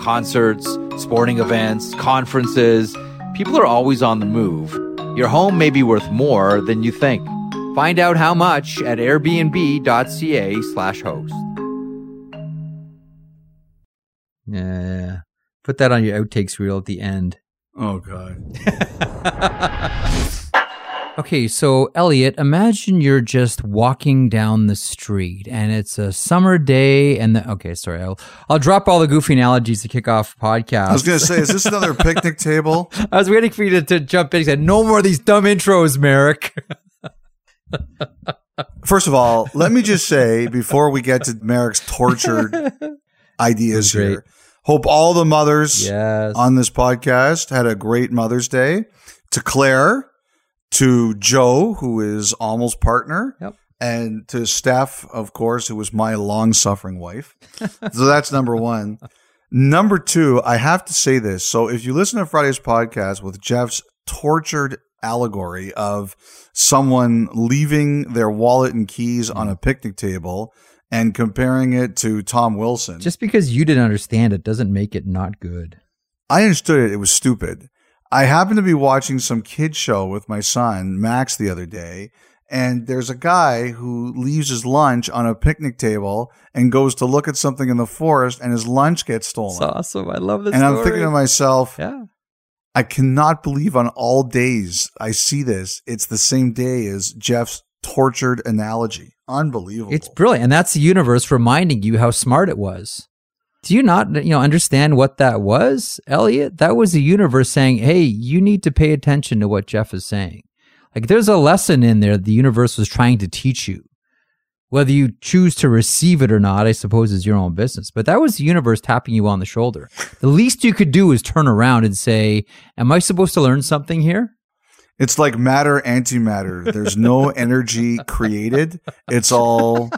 Concerts, sporting events, conferences. People are always on the move. Your home may be worth more than you think. Find out how much at airbnb.ca slash host. Yeah. Put that on your outtakes reel at the end. Oh god. okay, so Elliotte, imagine you're just walking down the street and it's a summer day and the okay, sorry, I'll I'll drop all the goofy analogies to kick off podcast. I was gonna say, is this another picnic table? I was waiting for you to, to jump in and said, No more of these dumb intros, Marek. First of all, let me just say before we get to Marek's tortured ideas here. Hope all the mothers yes. on this podcast had a great Mother's Day. To Claire, to Joe, who is almost partner, Yep. and to Steph, of course, who was my long suffering wife. so that's number one. Number two, I have to say this. So if you listen to Friday's podcast with Jeff's tortured allegory of someone leaving their wallet and keys on a picnic table and comparing it to Tom Wilson. Just because you didn't understand it doesn't make it not good. I understood it. It was stupid. I happened to be watching some kid show with my son, Max, the other day, and there's a guy who leaves his lunch on a picnic table and goes to look at something in the forest, and his lunch gets stolen. It's awesome. I love this. and I'm thinking to myself, yeah. I cannot believe on all days I see this. It's the same day as Jeff's tortured analogy. Unbelievable. It's brilliant, and that's the universe reminding you how smart it was. Do you not, you know, understand what that was, Elliotte? That was the universe saying, "Hey, you need to pay attention to what Jeff is saying." Like, there's a lesson in there the universe was trying to teach you. Whether you choose to receive it or not, I suppose, is your own business. But that was the universe tapping you on the shoulder. The least you could do is turn around and say, "Am I supposed to learn something here?" It's like matter, antimatter. There's no energy created. It's all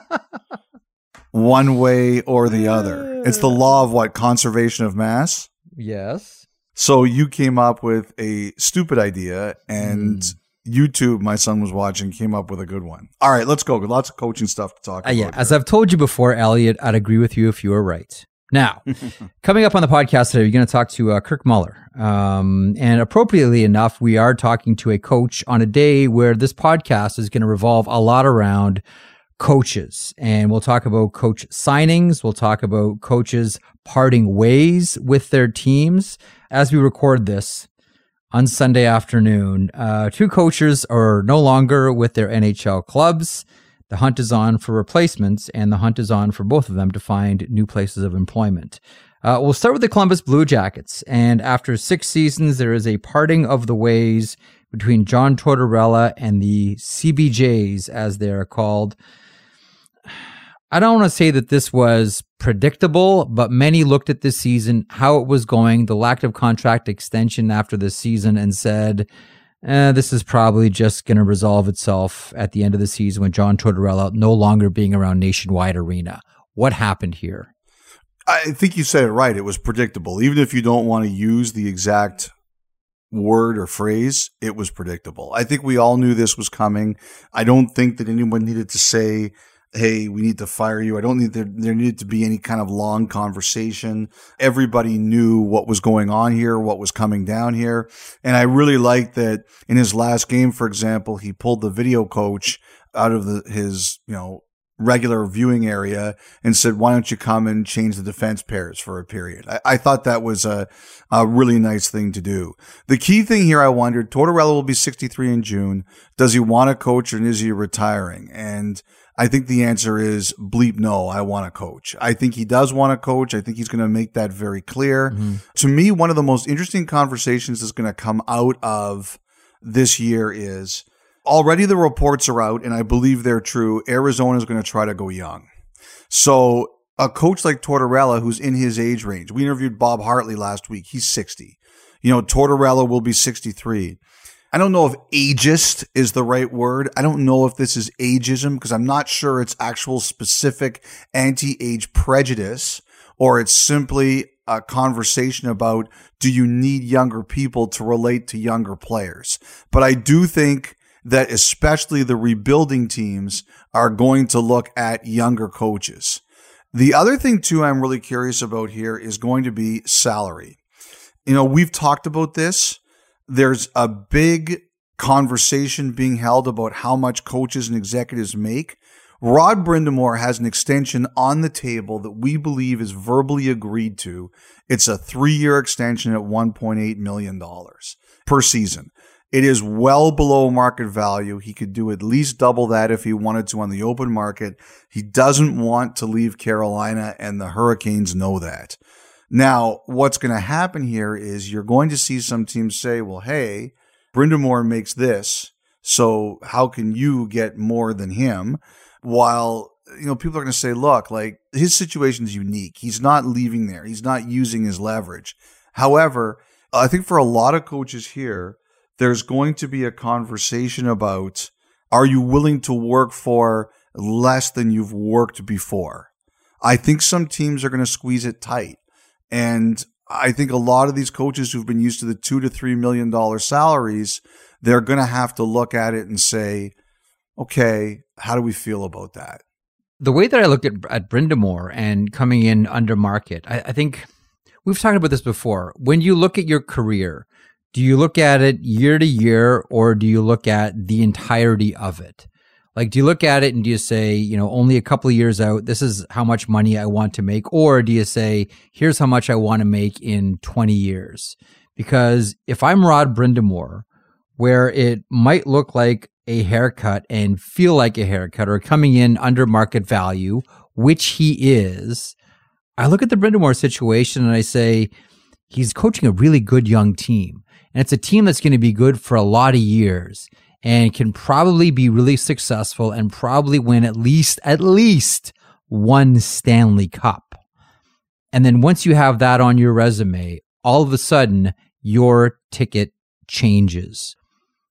one way or the other. It's the law of what? Conservation of mass. Yes. So you came up with a stupid idea and Mm. YouTube, my son was watching, came up with a good one. All right, let's go. Lots of coaching stuff to talk Uh, about. yeah, as here. I've told you before, Elliotte, I'd agree with you if you were right. Now, coming up on the podcast today, we're going to talk to uh, Kirk Muller. Um, and appropriately enough, we are talking to a coach on a day where this podcast is going to revolve a lot around coaches. And we'll talk about coach signings. We'll talk about coaches parting ways with their teams. As we record this on Sunday afternoon, uh, two coaches are no longer with their NHL clubs. The hunt is on for replacements, and the hunt is on for both of them to find new places of employment. Uh, we'll start with the Columbus Blue Jackets. And after six seasons, there is a parting of the ways between John Tortorella and the CBJs, as they are called. I don't want to say that this was predictable, but many looked at this season, how it was going, the lack of contract extension after the season, and said, eh, this is probably just going to resolve itself at the end of the season when John Tortorella no longer being around Nationwide Arena. What happened here? I think you said it right. It was predictable. Even if you don't want to use the exact word or phrase, it was predictable. I think we all knew this was coming. I don't think that anyone needed to say, Hey, we need to fire you. I don't need there, there needed to be any kind of long conversation. Everybody knew what was going on here, what was coming down here. And I really liked that in his last game, for example, he pulled the video coach out of the, his, you know, regular viewing area and said, why don't you come and change the defense pairs for a period? I, I thought that was a, a really nice thing to do. The key thing here, I wondered, Tortorella will be 63 in June. Does he want to coach and is he retiring? And I think the answer is bleep no, I want to coach. I think he does want to coach. I think he's going to make that very clear. Mm-hmm. To me, one of the most interesting conversations that's going to come out of this year is already the reports are out, and I believe they're true. Arizona is going to try to go young. So a coach like Tortorella, who's in his age range, we interviewed Bob Hartley last week. He's 60. You know, Tortorella will be 63. I don't know if ageist is the right word. I don't know if this is ageism because I'm not sure it's actual specific anti age prejudice or it's simply a conversation about do you need younger people to relate to younger players? But I do think that especially the rebuilding teams are going to look at younger coaches. The other thing, too, I'm really curious about here is going to be salary. You know, we've talked about this. There's a big conversation being held about how much coaches and executives make. Rod Brind'Amour has an extension on the table that we believe is verbally agreed to. It's a three year extension at $1.8 million per season. It is well below market value. He could do at least double that if he wanted to on the open market. He doesn't want to leave Carolina, and the Hurricanes know that. Now, what's going to happen here is you're going to see some teams say, well, hey, Brind'Amour makes this, so how can you get more than him? While you know, people are going to say, look, like his situation is unique. He's not leaving there. He's not using his leverage. However, I think for a lot of coaches here, there's going to be a conversation about are you willing to work for less than you've worked before? I think some teams are going to squeeze it tight. And I think a lot of these coaches who've been used to the two to three million dollar salaries, they're going to have to look at it and say, okay, how do we feel about that? The way that I look at, at Brind'Amour and coming in under market, I, I think we've talked about this before. When you look at your career, do you look at it year to year or do you look at the entirety of it? Like, do you look at it and do you say, you know, only a couple of years out, this is how much money I want to make? Or do you say, here's how much I want to make in 20 years? Because if I'm Rod Brind'Amour, where it might look like a haircut and feel like a haircut or coming in under market value, which he is, I look at the Brind'Amour situation and I say, he's coaching a really good young team. And it's a team that's going to be good for a lot of years and can probably be really successful and probably win at least, at least one Stanley Cup. And then once you have that on your resume, all of a sudden your ticket changes.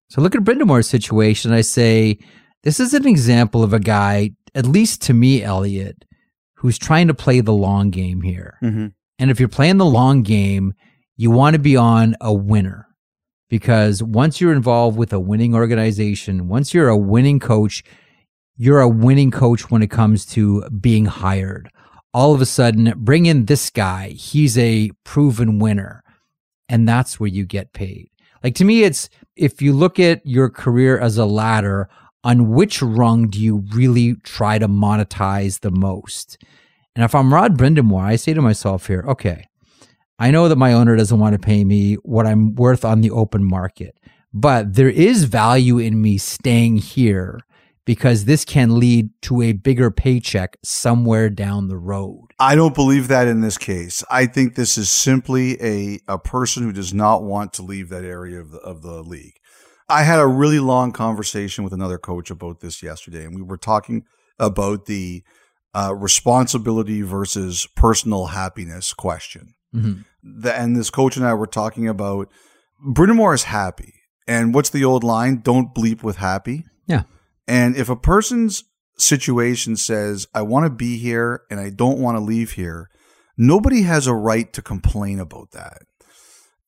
So look at Brind'Amour's situation. I say, this is an example of a guy, at least to me, Elliotte, who's trying to play the long game here. Mm-hmm. And if you're playing the long game, you want to be on a winner because once you're involved with a winning organization, once you're a winning coach, you're a winning coach when it comes to being hired. All of a sudden, bring in this guy. He's a proven winner. And that's where you get paid. Like to me, it's if you look at your career as a ladder, on which rung do you really try to monetize the most? And if I'm Rod Brind'Amour, I say to myself here, okay, I know that my owner doesn't want to pay me what I'm worth on the open market, but there is value in me staying here because this can lead to a bigger paycheck somewhere down the road. I don't believe that in this case. I think this is simply a, a person who does not want to leave that area of the, of the league. I had a really long conversation with another coach about this yesterday, and we were talking about the uh, responsibility versus personal happiness question. Mm-hmm. The, and this coach and I were talking about Brind'Amour is happy. And what's the old line? Don't bleep with happy. Yeah. And if a person's situation says, I want to be here and I don't want to leave here, nobody has a right to complain about that.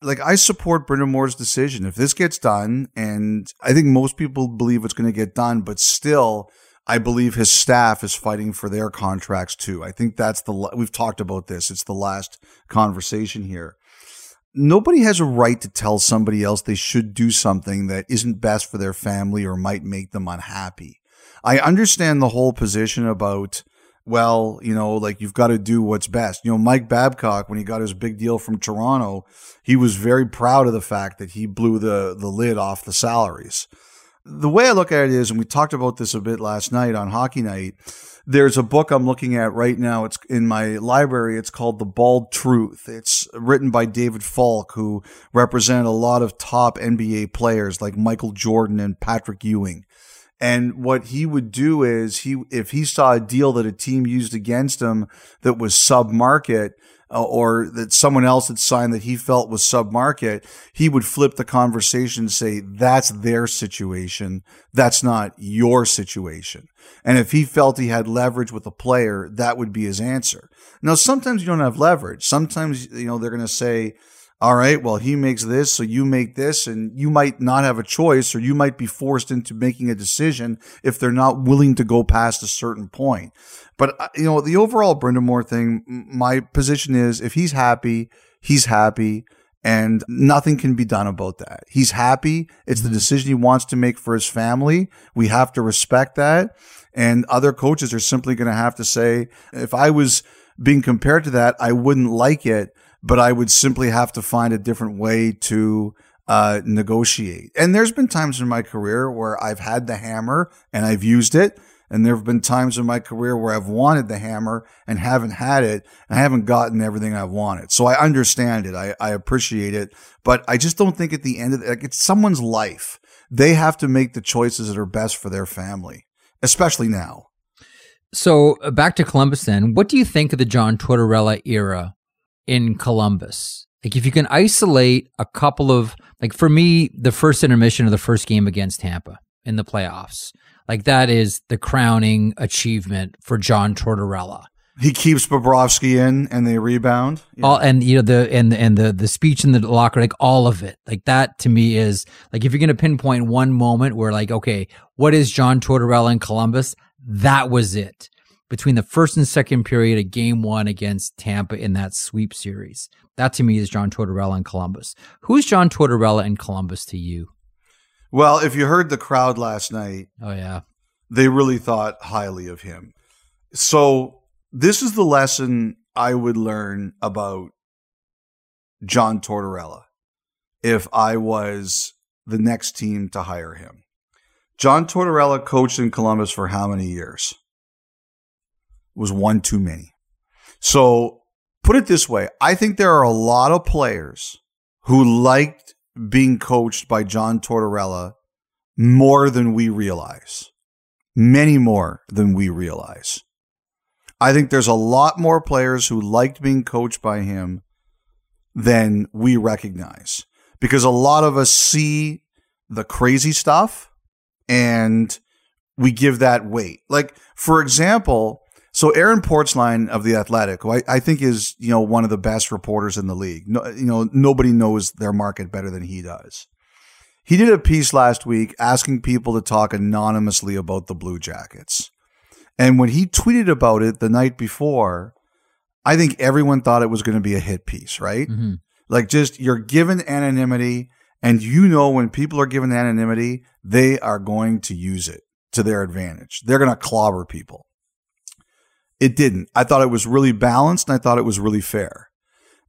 Like, I support Brind'Amour's decision. If this gets done, and I think most people believe it's going to get done, but still, I believe his staff is fighting for their contracts too. I think that's the we've talked about this. It's the last conversation here. Nobody has a right to tell somebody else they should do something that isn't best for their family or might make them unhappy. I understand the whole position about well, you know, like you've got to do what's best. You know, Mike Babcock, when he got his big deal from Toronto, he was very proud of the fact that he blew the, the lid off the salaries. The way I look at it is, and we talked about this a bit last night on Hockey Night, there's a book I'm looking at right now. It's in my library. It's called The Bald Truth. It's written by David Falk, who represented a lot of top NBA players like Michael Jordan and Patrick Ewing. And what he would do is he, if he saw a deal that a team used against him that was sub market, uh, or that someone else had signed that he felt was sub market, he would flip the conversation and say, that's their situation. That's not your situation. And if he felt he had leverage with a player, that would be his answer. Now, sometimes you don't have leverage. Sometimes, you know, they're going to say, all right, well, he makes this, so you make this, and you might not have a choice, or you might be forced into making a decision if they're not willing to go past a certain point. But, uh, you know, the overall Brind'Amour thing, my position is if he's happy, he's happy, and nothing can be done about that. He's happy. It's the decision he wants to make for his family. We have to respect that. And other coaches are simply going to have to say, if I was being compared to that, I wouldn't like it but I would simply have to find a different way to uh, negotiate. And there's been times in my career where I've had the hammer and I've used it. And there have been times in my career where I've wanted the hammer and haven't had it and I haven't gotten everything I've wanted. So I understand it. I, I appreciate it. But I just don't think at the end of it, like it's someone's life. They have to make the choices that are best for their family, especially now. So uh, back to Columbus then. What do you think of the John Tortorella era in Columbus. Like if you can isolate a couple of like for me, the first intermission of the first game against Tampa in the playoffs, like that is the crowning achievement for John Tortorella. He keeps Bobrovsky in and they rebound. Yeah. All and you know the and and the the speech in the locker, like all of it, like that to me is like if you're gonna pinpoint one moment where like okay, what is John Tortorella in Columbus? That was it between the first and second period of game one against Tampa in that sweep series. That to me is John Tortorella in Columbus. Who's John Tortorella in Columbus to you? Well, if you heard the crowd last night, oh yeah, they really thought highly of him. So this is the lesson I would learn about John Tortorella if I was the next team to hire him. John Tortorella coached in Columbus for how many years? Was one too many. So put it this way I think there are a lot of players who liked being coached by John Tortorella more than we realize. Many more than we realize. I think there's a lot more players who liked being coached by him than we recognize because a lot of us see the crazy stuff and we give that weight. Like, for example, so Aaron Portzline of the Athletic, who I, I, think is you know one of the best reporters in the league. No, you know nobody knows their market better than he does. He did a piece last week asking people to talk anonymously about the Blue Jackets, and when he tweeted about it the night before, I think everyone thought it was going to be a hit piece, right? Mm-hmm. Like just you're given anonymity, and you know when people are given anonymity, they are going to use it to their advantage. They're going to clobber people. It didn't. I thought it was really balanced and I thought it was really fair.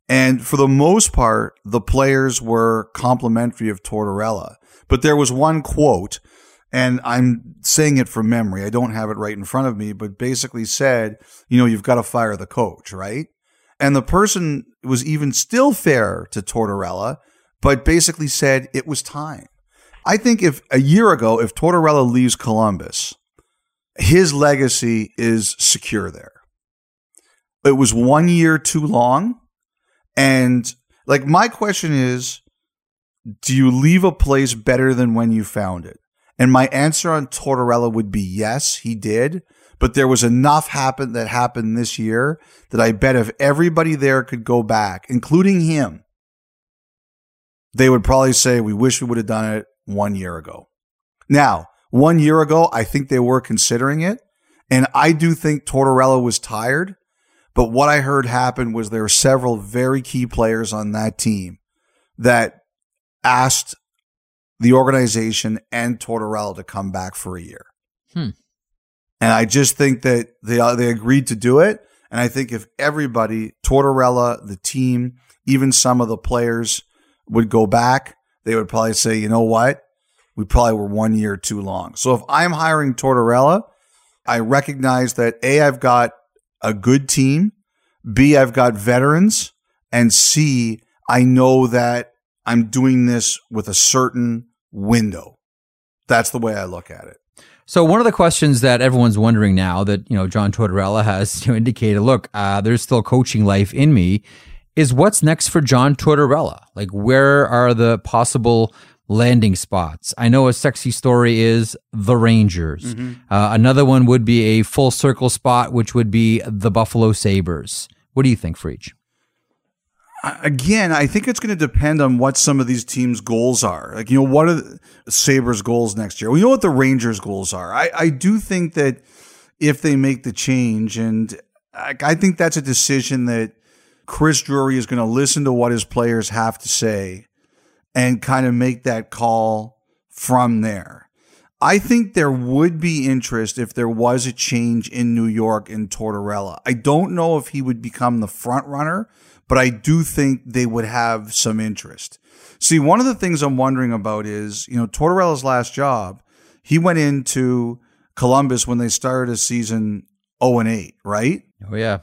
And for the most part, the players were complimentary of Tortorella. But there was one quote, and I'm saying it from memory. I don't have it right in front of me, but basically said, you know, you've got to fire the coach, right? And the person was even still fair to Tortorella, but basically said it was time. I think if a year ago, if Tortorella leaves Columbus, his legacy is secure there. It was one year too long. And like, my question is do you leave a place better than when you found it? And my answer on Tortorella would be yes, he did. But there was enough happen that happened this year that I bet if everybody there could go back, including him, they would probably say, we wish we would have done it one year ago. Now, one year ago, I think they were considering it. And I do think Tortorella was tired. But what I heard happen was there were several very key players on that team that asked the organization and Tortorella to come back for a year. Hmm. And I just think that they uh, they agreed to do it. And I think if everybody, Tortorella, the team, even some of the players would go back, they would probably say, you know what? We probably were one year too long. So if I'm hiring Tortorella, I recognize that A, I've got a good team, B, I've got veterans, and C, I know that I'm doing this with a certain window. That's the way I look at it. So one of the questions that everyone's wondering now that you know John Tortorella has indicated, look, uh, there's still coaching life in me, is what's next for John Tortorella? Like, where are the possible landing spots? I know a sexy story is the Rangers. Mm-hmm. Uh, another one would be a full circle spot, which would be the Buffalo Sabres. What do you think, Friedge? again, I think it's going to depend on what some of these teams' goals are. Like, you know, what are the Sabres' goals next year? We know what the Rangers' goals are. I, I do think that if they make the change, and I, I think that's a decision that Chris Drury is going to listen to what his players have to say and kind of make that call from there. I think there would be interest if there was a change in New York in Tortorella. I don't know if he would become the front runner but I do think they would have some interest. See, one of the things I'm wondering about is, you know, Tortorella's last job, he went into Columbus when they started a season 0 and 8, right? Oh yeah.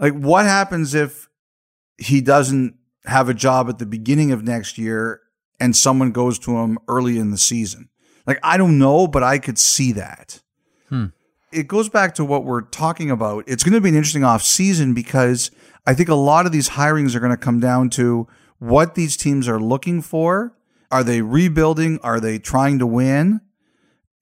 Like what happens if he doesn't have a job at the beginning of next year and someone goes to him early in the season? Like I don't know, but I could see that. Hmm. It goes back to what we're talking about. It's going to be an interesting off season because I think a lot of these hirings are going to come down to what these teams are looking for. Are they rebuilding? Are they trying to win?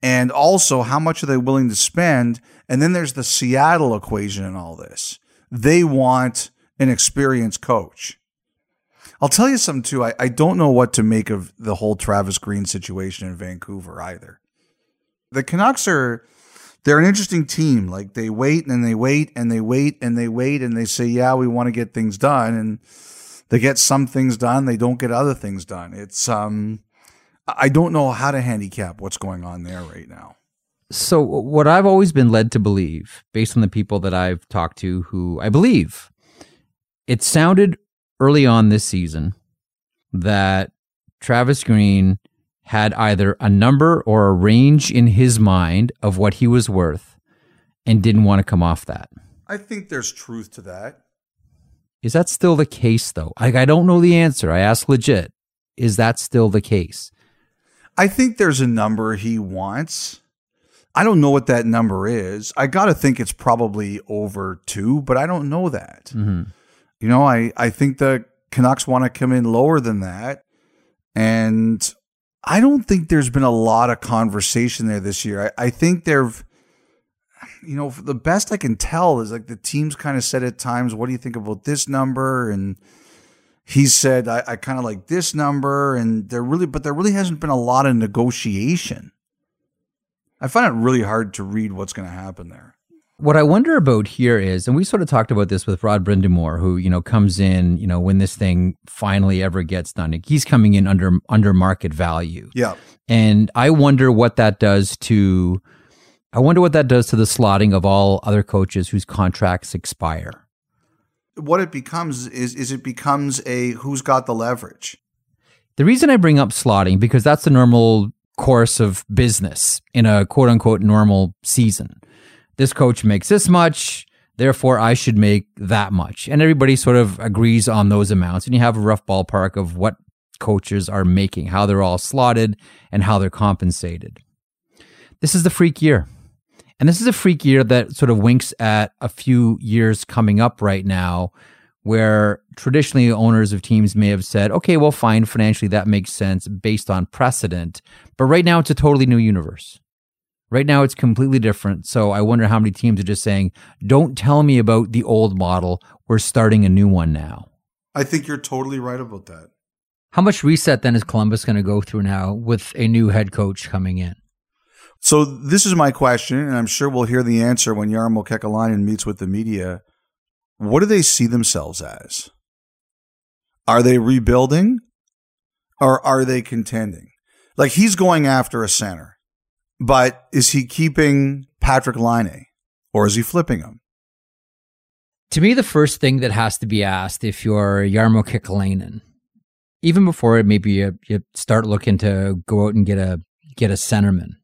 And also, how much are they willing to spend? And then there's the Seattle equation in all this. They want an experienced coach. I'll tell you something too. I, I don't know what to make of the whole Travis Green situation in Vancouver either. The Canucks are they're an interesting team. Like they wait and they wait and they wait and they wait and they say, yeah, we want to get things done. And they get some things done. They don't get other things done. It's, um, I don't know how to handicap what's going on there right now. So, what I've always been led to believe, based on the people that I've talked to who I believe, it sounded early on this season that Travis Green had either a number or a range in his mind of what he was worth and didn't want to come off that. I think there's truth to that. Is that still the case though? Like I don't know the answer. I ask legit. Is that still the case? I think there's a number he wants. I don't know what that number is. I got to think it's probably over 2, but I don't know that. Mm-hmm. You know, I I think the Canucks want to come in lower than that. And I don't think there's been a lot of conversation there this year. I, I think they've, you know, the best I can tell is like the teams kind of said at times, "What do you think about this number?" And he said, "I, I kind of like this number." And there really, but there really hasn't been a lot of negotiation. I find it really hard to read what's going to happen there. What I wonder about here is, and we sort of talked about this with Rod Brind'Amour, who you know comes in, you know, when this thing finally ever gets done, he's coming in under under market value. Yeah, and I wonder what that does to, I wonder what that does to the slotting of all other coaches whose contracts expire. What it becomes is is it becomes a who's got the leverage. The reason I bring up slotting because that's the normal course of business in a quote unquote normal season this coach makes this much, therefore I should make that much. And everybody sort of agrees on those amounts. And you have a rough ballpark of what coaches are making, how they're all slotted, and how they're compensated. This is the freak year. And this is a freak year that sort of winks at a few years coming up right now where traditionally owners of teams may have said, okay, well, fine, financially that makes sense based on precedent. But right now it's a totally new universe. Right now, it's completely different. So I wonder how many teams are just saying, don't tell me about the old model. We're starting a new one now. I think you're totally right about that. How much reset then is Columbus going to go through now with a new head coach coming in? So this is my question, and I'm sure we'll hear the answer when Jarmo Kekalainen meets with the media. What do they see themselves as? Are they rebuilding or are they contending? Like he's going after a center But is he keeping Patrik Laine or is he flipping him? To me, the first thing that has to be asked if you're Jarmo Kekalainen, even before maybe you, you start looking to go out and get a get a centerman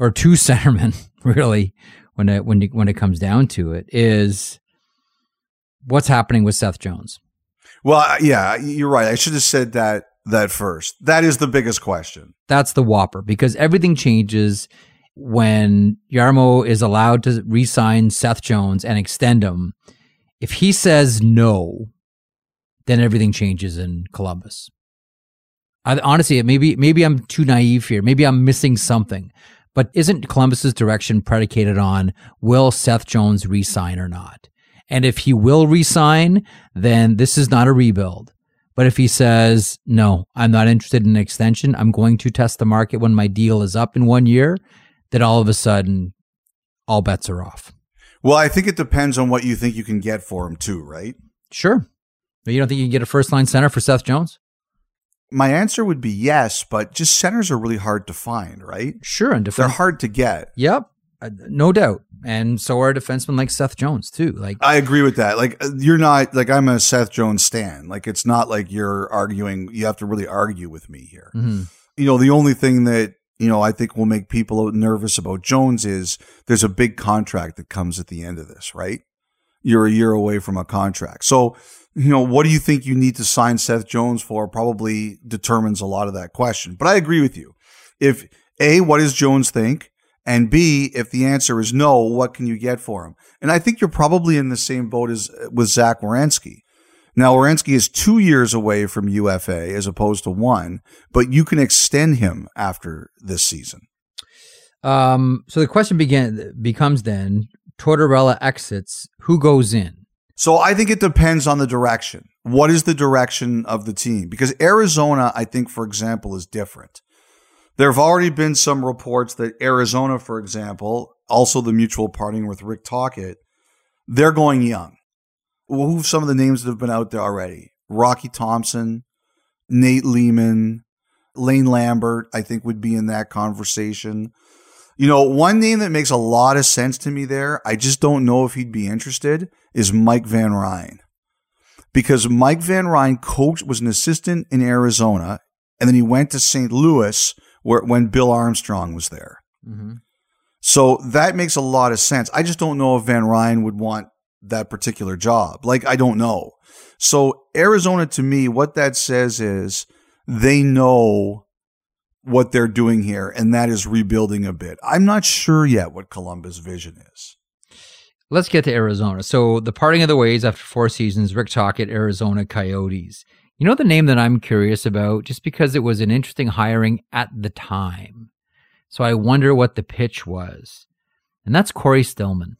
or two centermen, really, when it when it, when it comes down to it, is what's happening with Seth Jones. Well, uh, yeah, you're right. I should have said that that first. That is the biggest question. That's the whopper because everything changes when Jarmo is allowed to re-sign Seth Jones and extend him if he says no, then everything changes in Columbus. I, honestly, maybe maybe I'm too naive here. Maybe I'm missing something. But isn't Columbus's direction predicated on will Seth Jones resign or not? And if he will resign, then this is not a rebuild. But if he says, no, I'm not interested in an extension, I'm going to test the market when my deal is up in one year, then all of a sudden, all bets are off. Well, I think it depends on what you think you can get for him too, right? Sure. But you don't think you can get a first line center for Seth Jones? My answer would be yes, but just centers are really hard to find, right? Sure, and they're hard to get. Yep, uh, no doubt. And so are defensemen like Seth Jones too. Like I agree with that. Like uh, you're not like I'm a Seth Jones stan. Like it's not like you're arguing. You have to really argue with me here. Mm-hmm. You know, the only thing that you know, I think will make people nervous about Jones is there's a big contract that comes at the end of this, right? You're a year away from a contract. So, you know, what do you think you need to sign Seth Jones for probably determines a lot of that question. But I agree with you. If A, what does Jones think? And B, if the answer is no, what can you get for him? And I think you're probably in the same boat as with Zach Werenski. Now, Werenski is two years away from UFA as opposed to one, but you can extend him after this season. Um, so the question began becomes then: Tortorella exits. Who goes in? So I think it depends on the direction. What is the direction of the team? Because Arizona, I think, for example, is different. There have already been some reports that Arizona, for example, also the mutual parting with Rick Tocchet, they're going young who some of the names that have been out there already? Rocky Thompson, Nate Leaman, Lane Lambert, I think would be in that conversation. You know, one name that makes a lot of sense to me there, I just don't know if he'd be interested, is Mike Van Ryn. Because Mike Van Ryn coached, was an assistant in Arizona, and then he went to St. Louis where, when Bill Armstrong was there. Mm-hmm. So that makes a lot of sense. I just don't know if Van Ryn would want that particular job. Like, I don't know. So, Arizona, to me, what that says is they know what they're doing here, and that is rebuilding a bit. I'm not sure yet what Columbus' vision is. Let's get to Arizona. So, the parting of the ways after four seasons, Rick Tocchet, Arizona Coyotes. You know the name that I'm curious about just because it was an interesting hiring at the time. So, I wonder what the pitch was. And that's Cory Stillman.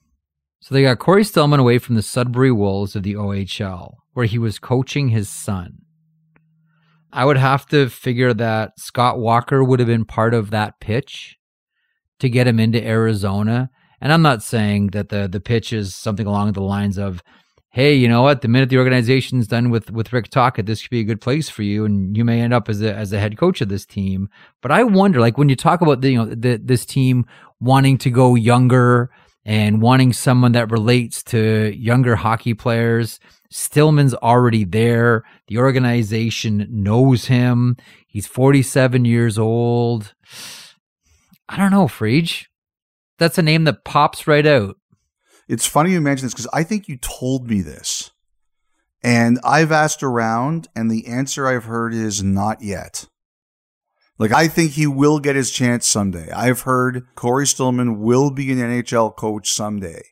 So they got Cory Stillman away from the Sudbury Wolves of the OHL, where he was coaching his son. I would have to figure that Scott Walker would have been part of that pitch to get him into Arizona. And I'm not saying that the the pitch is something along the lines of, hey, you know what? The minute the organization's done with with Rick Tocchet, this could be a good place for you, and you may end up as a as a head coach of this team. But I wonder, like when you talk about the you know the, this team wanting to go younger, and wanting someone that relates to younger hockey players. Stillman's already there. The organization knows him. He's 47 years old. I don't know, Friedge. That's a name that pops right out. It's funny you mention this because I think you told me this. And I've asked around, and the answer I've heard is not yet. Like, I think he will get his chance someday. I've heard Cory Stillman will be an NHL coach someday.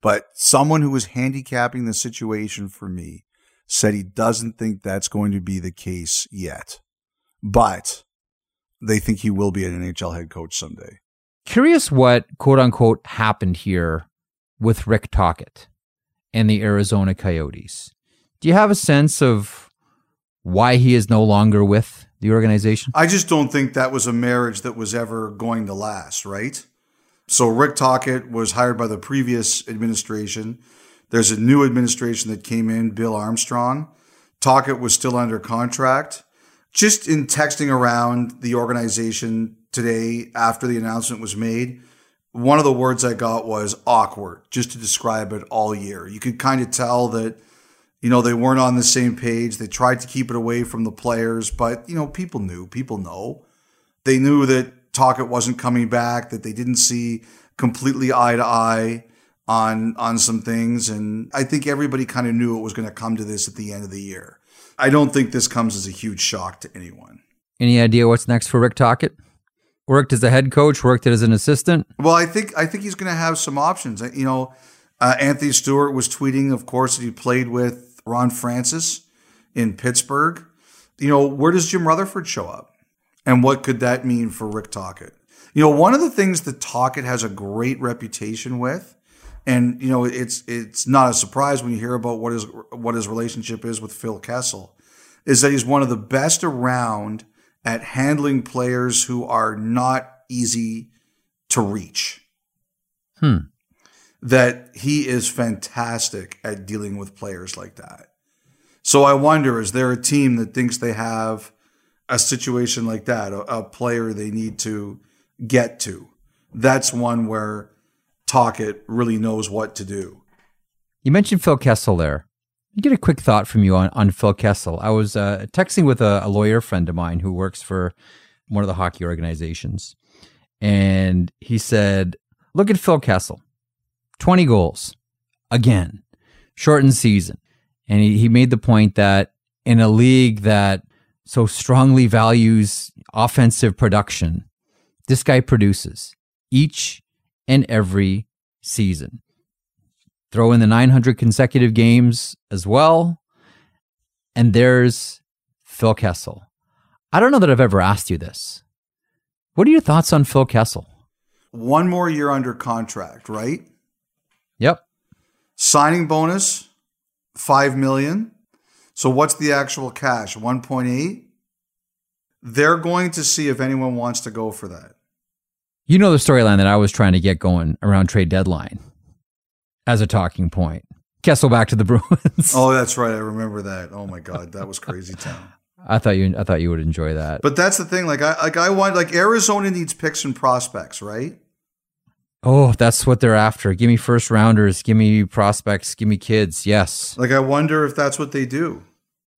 But someone who was handicapping the situation for me said he doesn't think that's going to be the case yet. But they think he will be an NHL head coach someday. Curious what quote unquote happened here with Rick Tocchet and the Arizona Coyotes. Do you have a sense of why he is no longer with the organization? I just don't think that was a marriage that was ever going to last, right? So Rick Tocchet was hired by the previous administration. There's a new administration that came in, Bill Armstrong. Tocchet was still under contract. Just in texting around the organization, today after the announcement was made, one of the words I got was awkward, just to describe it all year. You could kind of tell that, you know, they weren't on the same page. They tried to keep it away from the players, but, you know, people knew, people know. They knew that Tocchet wasn't coming back, that they didn't see completely eye to eye on on some things and I think everybody kind of knew it was going to come to this at the end of the year. I don't think this comes as a huge shock to anyone. Any idea what's next for Rick Tocchet? Worked as a head coach, worked as an assistant. Well, I think I think he's going to have some options. You know, uh, Anthony Stewart was tweeting, of course, that he played with Ron Francis in Pittsburgh. You know, where does Jim Rutherford show up, and what could that mean for Rick Tocchet? You know, one of the things that Tocchet has a great reputation with, and you know, it's it's not a surprise when you hear about what his what his relationship is with Phil Kessel, is that he's one of the best around at handling players who are not easy to reach. Hmm. That he is fantastic at dealing with players like that. So I wonder is there a team that thinks they have a situation like that, a, a player they need to get to? That's one where Tocchet really knows what to do. You mentioned Phil Kessel there get a quick thought from you on, on Phil Kessel. I was uh, texting with a, a, lawyer friend of mine who works for one of the hockey organizations, and he said, "Look at Phil Kessel, twenty goals again, shortened season." And he, he made the point that in a league that so strongly values offensive production, this guy produces each and every season. Throw in the 900 consecutive games as well. And there's Phil Kessel. I don't know that I've ever asked you this. What are your thoughts on Phil Kessel? One more year under contract, right? Yep. Signing bonus, 5 million. So what's the actual cash? 1.8? They're going to see if anyone wants to go for that. You know the storyline that I was trying to get going around trade deadline as a talking point. Kessel back to the Bruins. oh, that's right. I remember that. Oh my god, that was crazy town. I thought you I thought you would enjoy that. But that's the thing. Like I like I want like Arizona needs picks and prospects, right? Oh, that's what they're after. Give me first rounders, give me prospects, give me kids. Yes. Like I wonder if that's what they do.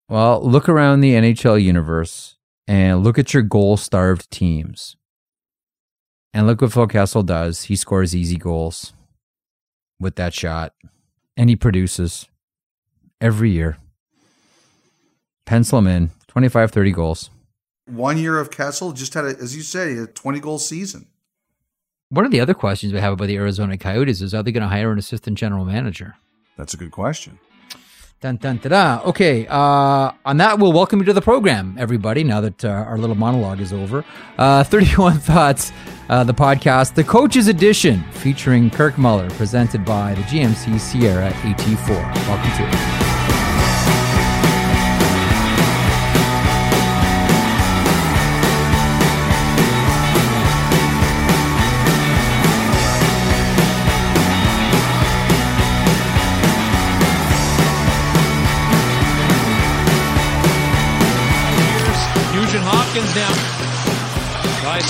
Well, look around the NHL universe and look at your goal starved teams. And look what Phil Kessel does. He scores easy goals with that shot. And he produces every year. Pencil him in 25, 30 goals. One year of Kessel just had, a, as you said, a 20 goal season. One of the other questions we have about the Arizona Coyotes is are they going to hire an assistant general manager? That's a good question. Dun, dun, da. Okay. Uh, on that, we'll welcome you to the program, everybody, now that uh, our little monologue is over. Uh, 31 Thoughts, uh, the podcast, the Coaches Edition, featuring Kirk Muller, presented by the GMC Sierra AT4. Welcome to it.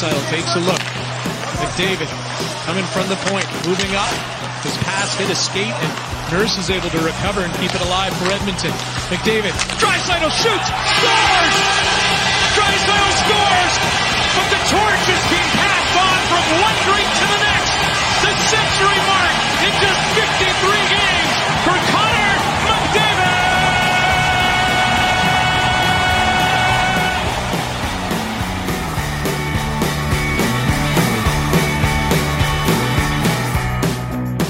Draisaitl takes a look. McDavid coming from the point, moving up. His pass hit a skate, and Nurse is able to recover and keep it alive for Edmonton. McDavid, Draisaitl shoots, scores! Draisaitl scores! But the torch is being passed on from one drink to the next. The century mark in just 53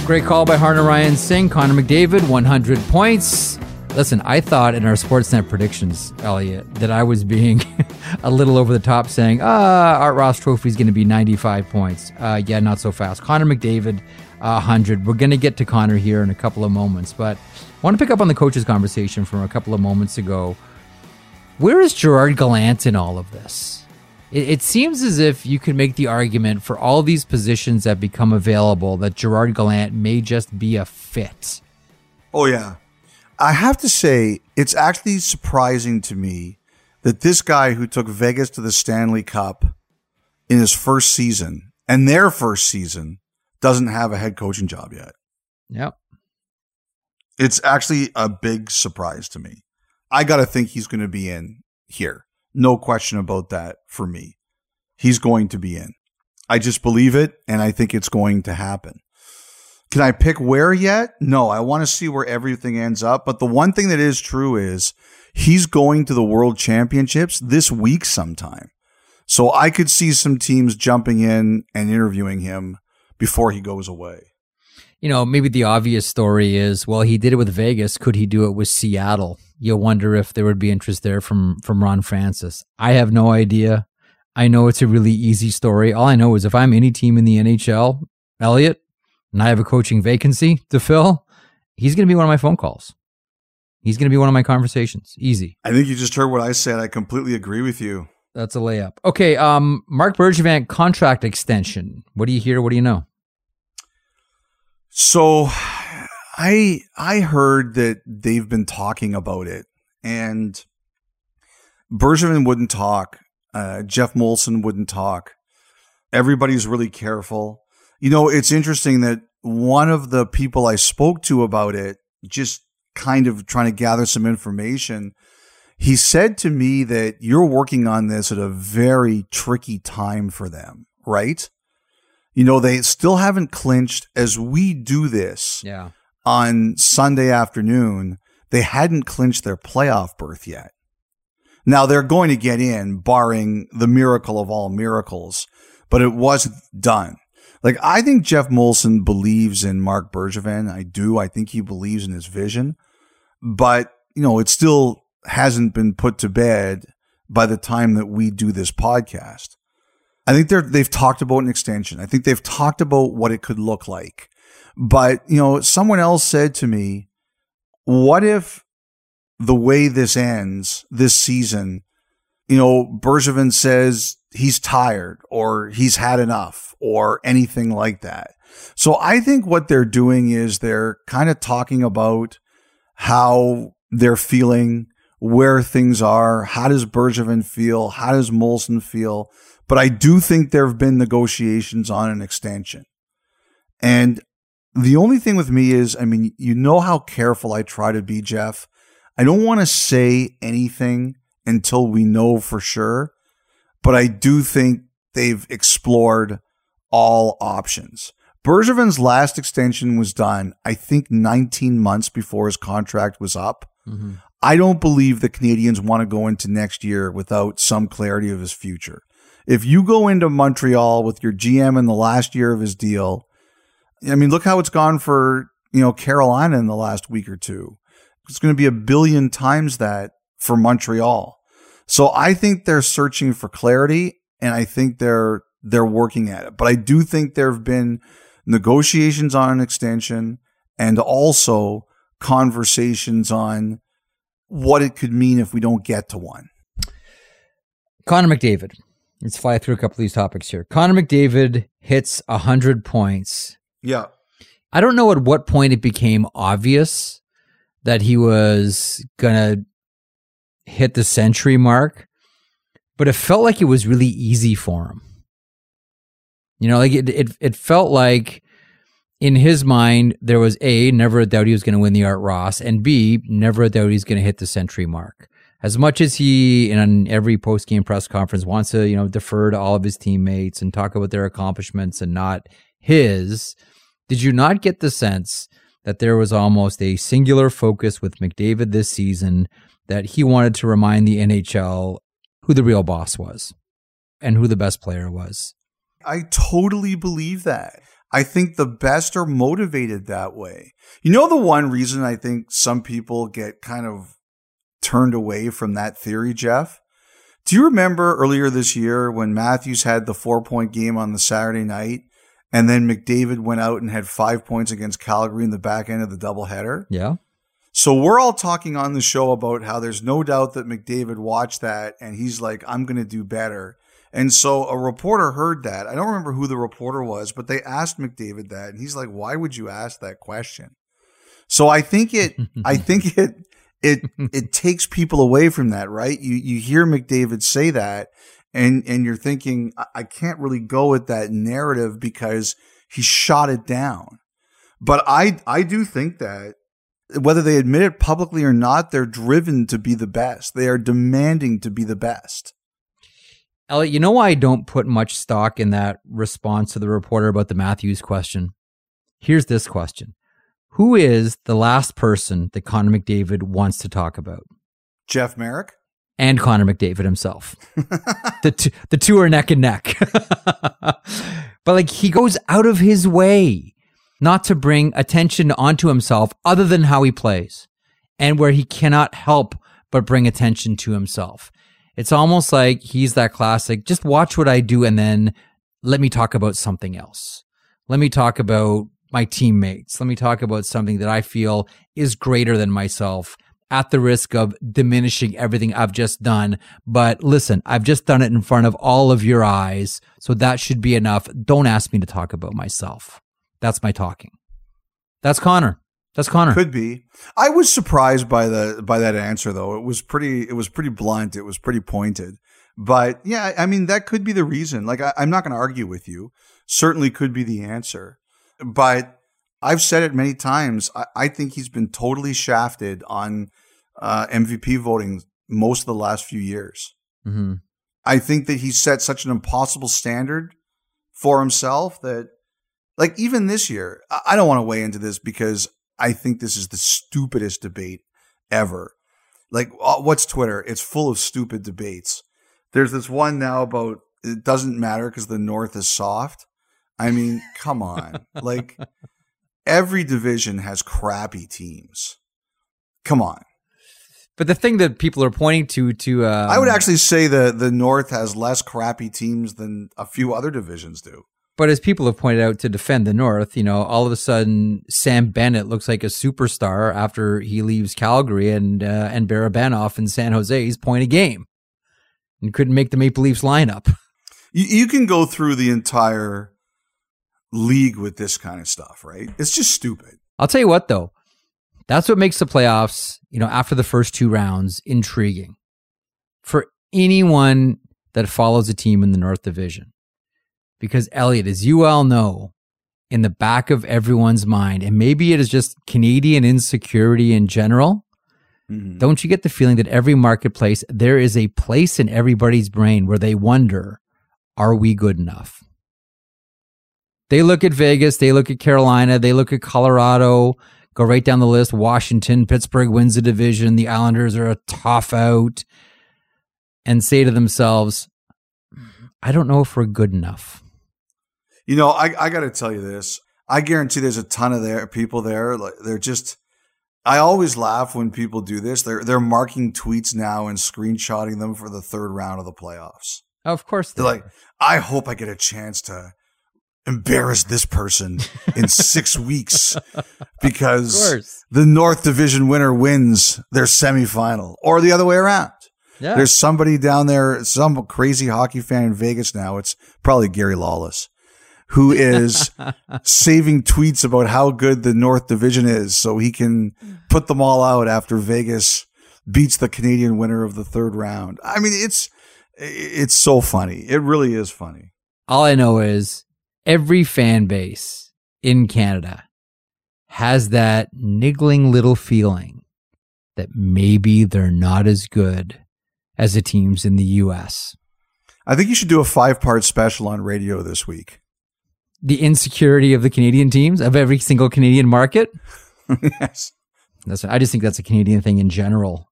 Great call by Harnarayan Singh. Connor McDavid, 100 points. Listen, I thought in our Sportsnet predictions, Elliotte, that I was being a little over the top saying, ah, Art Ross Trophy is going to be 95 points. Uh, yeah, not so fast. Connor McDavid, uh, 100. We're going to get to Connor here in a couple of moments, but I want to pick up on the coaches conversation from a couple of moments ago. Where is Gerard Gallant in all of this? It, it seems as if you could make the argument for all these positions that become available that Gerard Gallant may just be a fit. Oh, yeah. I have to say, it's actually surprising to me that this guy who took Vegas to the Stanley Cup in his first season and their first season doesn't have a head coaching job yet. Yep. It's actually a big surprise to me. I got to think he's going to be in here. No question about that for me. He's going to be in. I just believe it and I think it's going to happen. Can I pick where yet? No, I want to see where everything ends up. But the one thing that is true is he's going to the world championships this week sometime. So I could see some teams jumping in and interviewing him before he goes away. You know, maybe the obvious story is, well, he did it with Vegas. Could he do it with Seattle? You'll wonder if there would be interest there from from Ron Francis. I have no idea. I know it's a really easy story. All I know is if I'm any team in the NHL, Elliotte, and I have a coaching vacancy to fill, he's going to be one of my phone calls. He's going to be one of my conversations. Easy. I think you just heard what I said. I completely agree with you. That's a layup. Okay, um, Marc Bergevin contract extension. What do you hear? What do you know? So, I I heard that they've been talking about it, and Bergevin wouldn't talk. Uh, Geoff Molson wouldn't talk. Everybody's really careful. You know, it's interesting that one of the people I spoke to about it, just kind of trying to gather some information, he said to me that you're working on this at a very tricky time for them, right? You know, they still haven't clinched as we do this Yeah. On Sunday afternoon. They hadn't clinched their playoff berth yet. Now they're going to get in, barring the miracle of all miracles, but it wasn't done. Like, I think Geoff Molson believes in Marc Bergevin. I do. I think he believes in his vision, but, you know, it still hasn't been put to bed by the time that we do this podcast. I think they're, they've talked about an extension. I think they've talked about what it could look like. But, you know, someone else said to me, what if the way this ends this season, you know, Bergevin says he's tired or he's had enough or anything like that. So I think what they're doing is they're kind of talking about how they're feeling, where things are, how does Bergevin feel, how does Molson feel. But I do think there have been negotiations on an extension. And the only thing with me is, I mean, you know how careful I try to be, Jeff. I don't want to say anything until we know for sure, but I do think they've explored all options. Bergevin's last extension was done, I think, 19 months before his contract was up. Mm-hmm. I don't believe the Canadiens want to go into next year without some clarity of his future. If you go into Montreal with your GM in the last year of his deal, I mean, look how it's gone for, you know, Carolina in the last week or two. It's going to be a billion times that for Montreal. So I think they're searching for clarity and I think they're they're working at it. But I do think there have been negotiations on an extension and also conversations on what it could mean if we don't get to one. Connor McDavid. Let's fly through a couple of these topics here. Connor McDavid hits 100 points. Yeah. I don't know at what point it became obvious that he was going to hit the century mark, but it felt like it was really easy for him. You know, like it, it, it felt like in his mind, there was A, never a doubt he was going to win the Art Ross, and B, never a doubt he's going to hit the century mark. As much as he, in every post game press conference, wants to, you know, defer to all of his teammates and talk about their accomplishments and not his, did you not get the sense that there was almost a singular focus with McDavid this season that he wanted to remind the NHL who the real boss was and who the best player was? I totally believe that. I think the best are motivated that way. You know, the one reason I think some people get kind of turned away from that theory, Jeff? Do you remember earlier this year when Matthews had the four point game on the Saturday night and then McDavid went out and had five points against Calgary in the back end of the doubleheader? Yeah. So we're all talking on the show about how there's no doubt that McDavid watched that and he's like, I'm going to do better. And so a reporter heard that. I don't remember who the reporter was, but they asked McDavid that, and he's like, "Why would you ask that question?" So I think it, I think it, it, it takes people away from that, right? You you hear McDavid say that, And and you're thinking, I, can't really go with that narrative because he shot it down. But I I do think that whether they admit it publicly or not, they're driven to be the best. They are demanding to be the best. Elliotte, you know why I don't put much stock in that response to the reporter about the Matthews question? Here's this question Who is the last person that Connor McDavid wants to talk about? Jeff Marek? And Connor McDavid himself. the, two, the two are neck and neck. but like he goes out of his way not to bring attention onto himself other than how he plays and where he cannot help but bring attention to himself. It's almost like he's that classic, just watch what I do and then let me talk about something else. Let me talk about my teammates. Let me talk about something that I feel is greater than myself at the risk of diminishing everything I've just done. But listen, I've just done it in front of all of your eyes. So that should be enough. Don't ask me to talk about myself. That's my talking. That's Connor. That's Connor. Could be. I was surprised by the by that answer though. It was pretty it was pretty blunt. It was pretty pointed. But yeah, I mean that could be the reason. Like I, I'm not going to argue with you. Certainly could be the answer. But I've said it many times. I, I think he's been totally shafted on uh, MVP voting most of the last few years. Mm-hmm. I think that he set such an impossible standard for himself that, like, even this year, I don't want to weigh into this because I think this is the stupidest debate ever. Like, uh, what's Twitter? It's full of stupid debates. There's this one now about it doesn't matter because the North is soft. I mean, come on. like, every division has crappy teams. Come on. But the thing that people are pointing to, to um, I would actually say the the North has less crappy teams than a few other divisions do. But as people have pointed out to defend the North, you know, all of a sudden Sam Bennett looks like a superstar after he leaves Calgary and uh, and Barabanov in San Jose's point a game, and couldn't make the Maple Leafs lineup. You, you can go through the entire league with this kind of stuff, right? It's just stupid. I'll tell you what, though, that's what makes the playoffs, you know, after the first two rounds, intriguing for anyone that follows a team in the North Division. Because, Elliotte, as you well know, in the back of everyone's mind, and maybe it is just Canadian insecurity in general, mm-hmm. don't you get the feeling that every marketplace, there is a place in everybody's brain where they wonder, are we good enough? They look at Vegas, they look at Carolina, they look at Colorado, go right down the list. Washington, Pittsburgh wins the division. The Islanders are a tough out and say to themselves, I don't know if we're good enough. You know, I, I got to tell you this. I guarantee there's a ton of there people there. Like they're just. I always laugh when people do this. They're they're marking tweets now and screenshotting them for the third round of the playoffs. Of course, they they're like, I hope I get a chance to embarrass this person in six weeks because the North Division winner wins their semifinal or the other way around. Yeah. There's somebody down there, some crazy hockey fan in Vegas now. It's probably Gary Lawless who is saving tweets about how good the North Division is so he can put them all out after Vegas beats the Canadian winner of the third round. I mean, it's it's so funny. It really is funny. All I know is every fan base in Canada has that niggling little feeling that maybe they're not as good as the teams in the US. I think you should do a five part special on radio this week. The insecurity of the Canadian teams, of every single Canadian market. yes. That's, I just think that's a Canadian thing in general.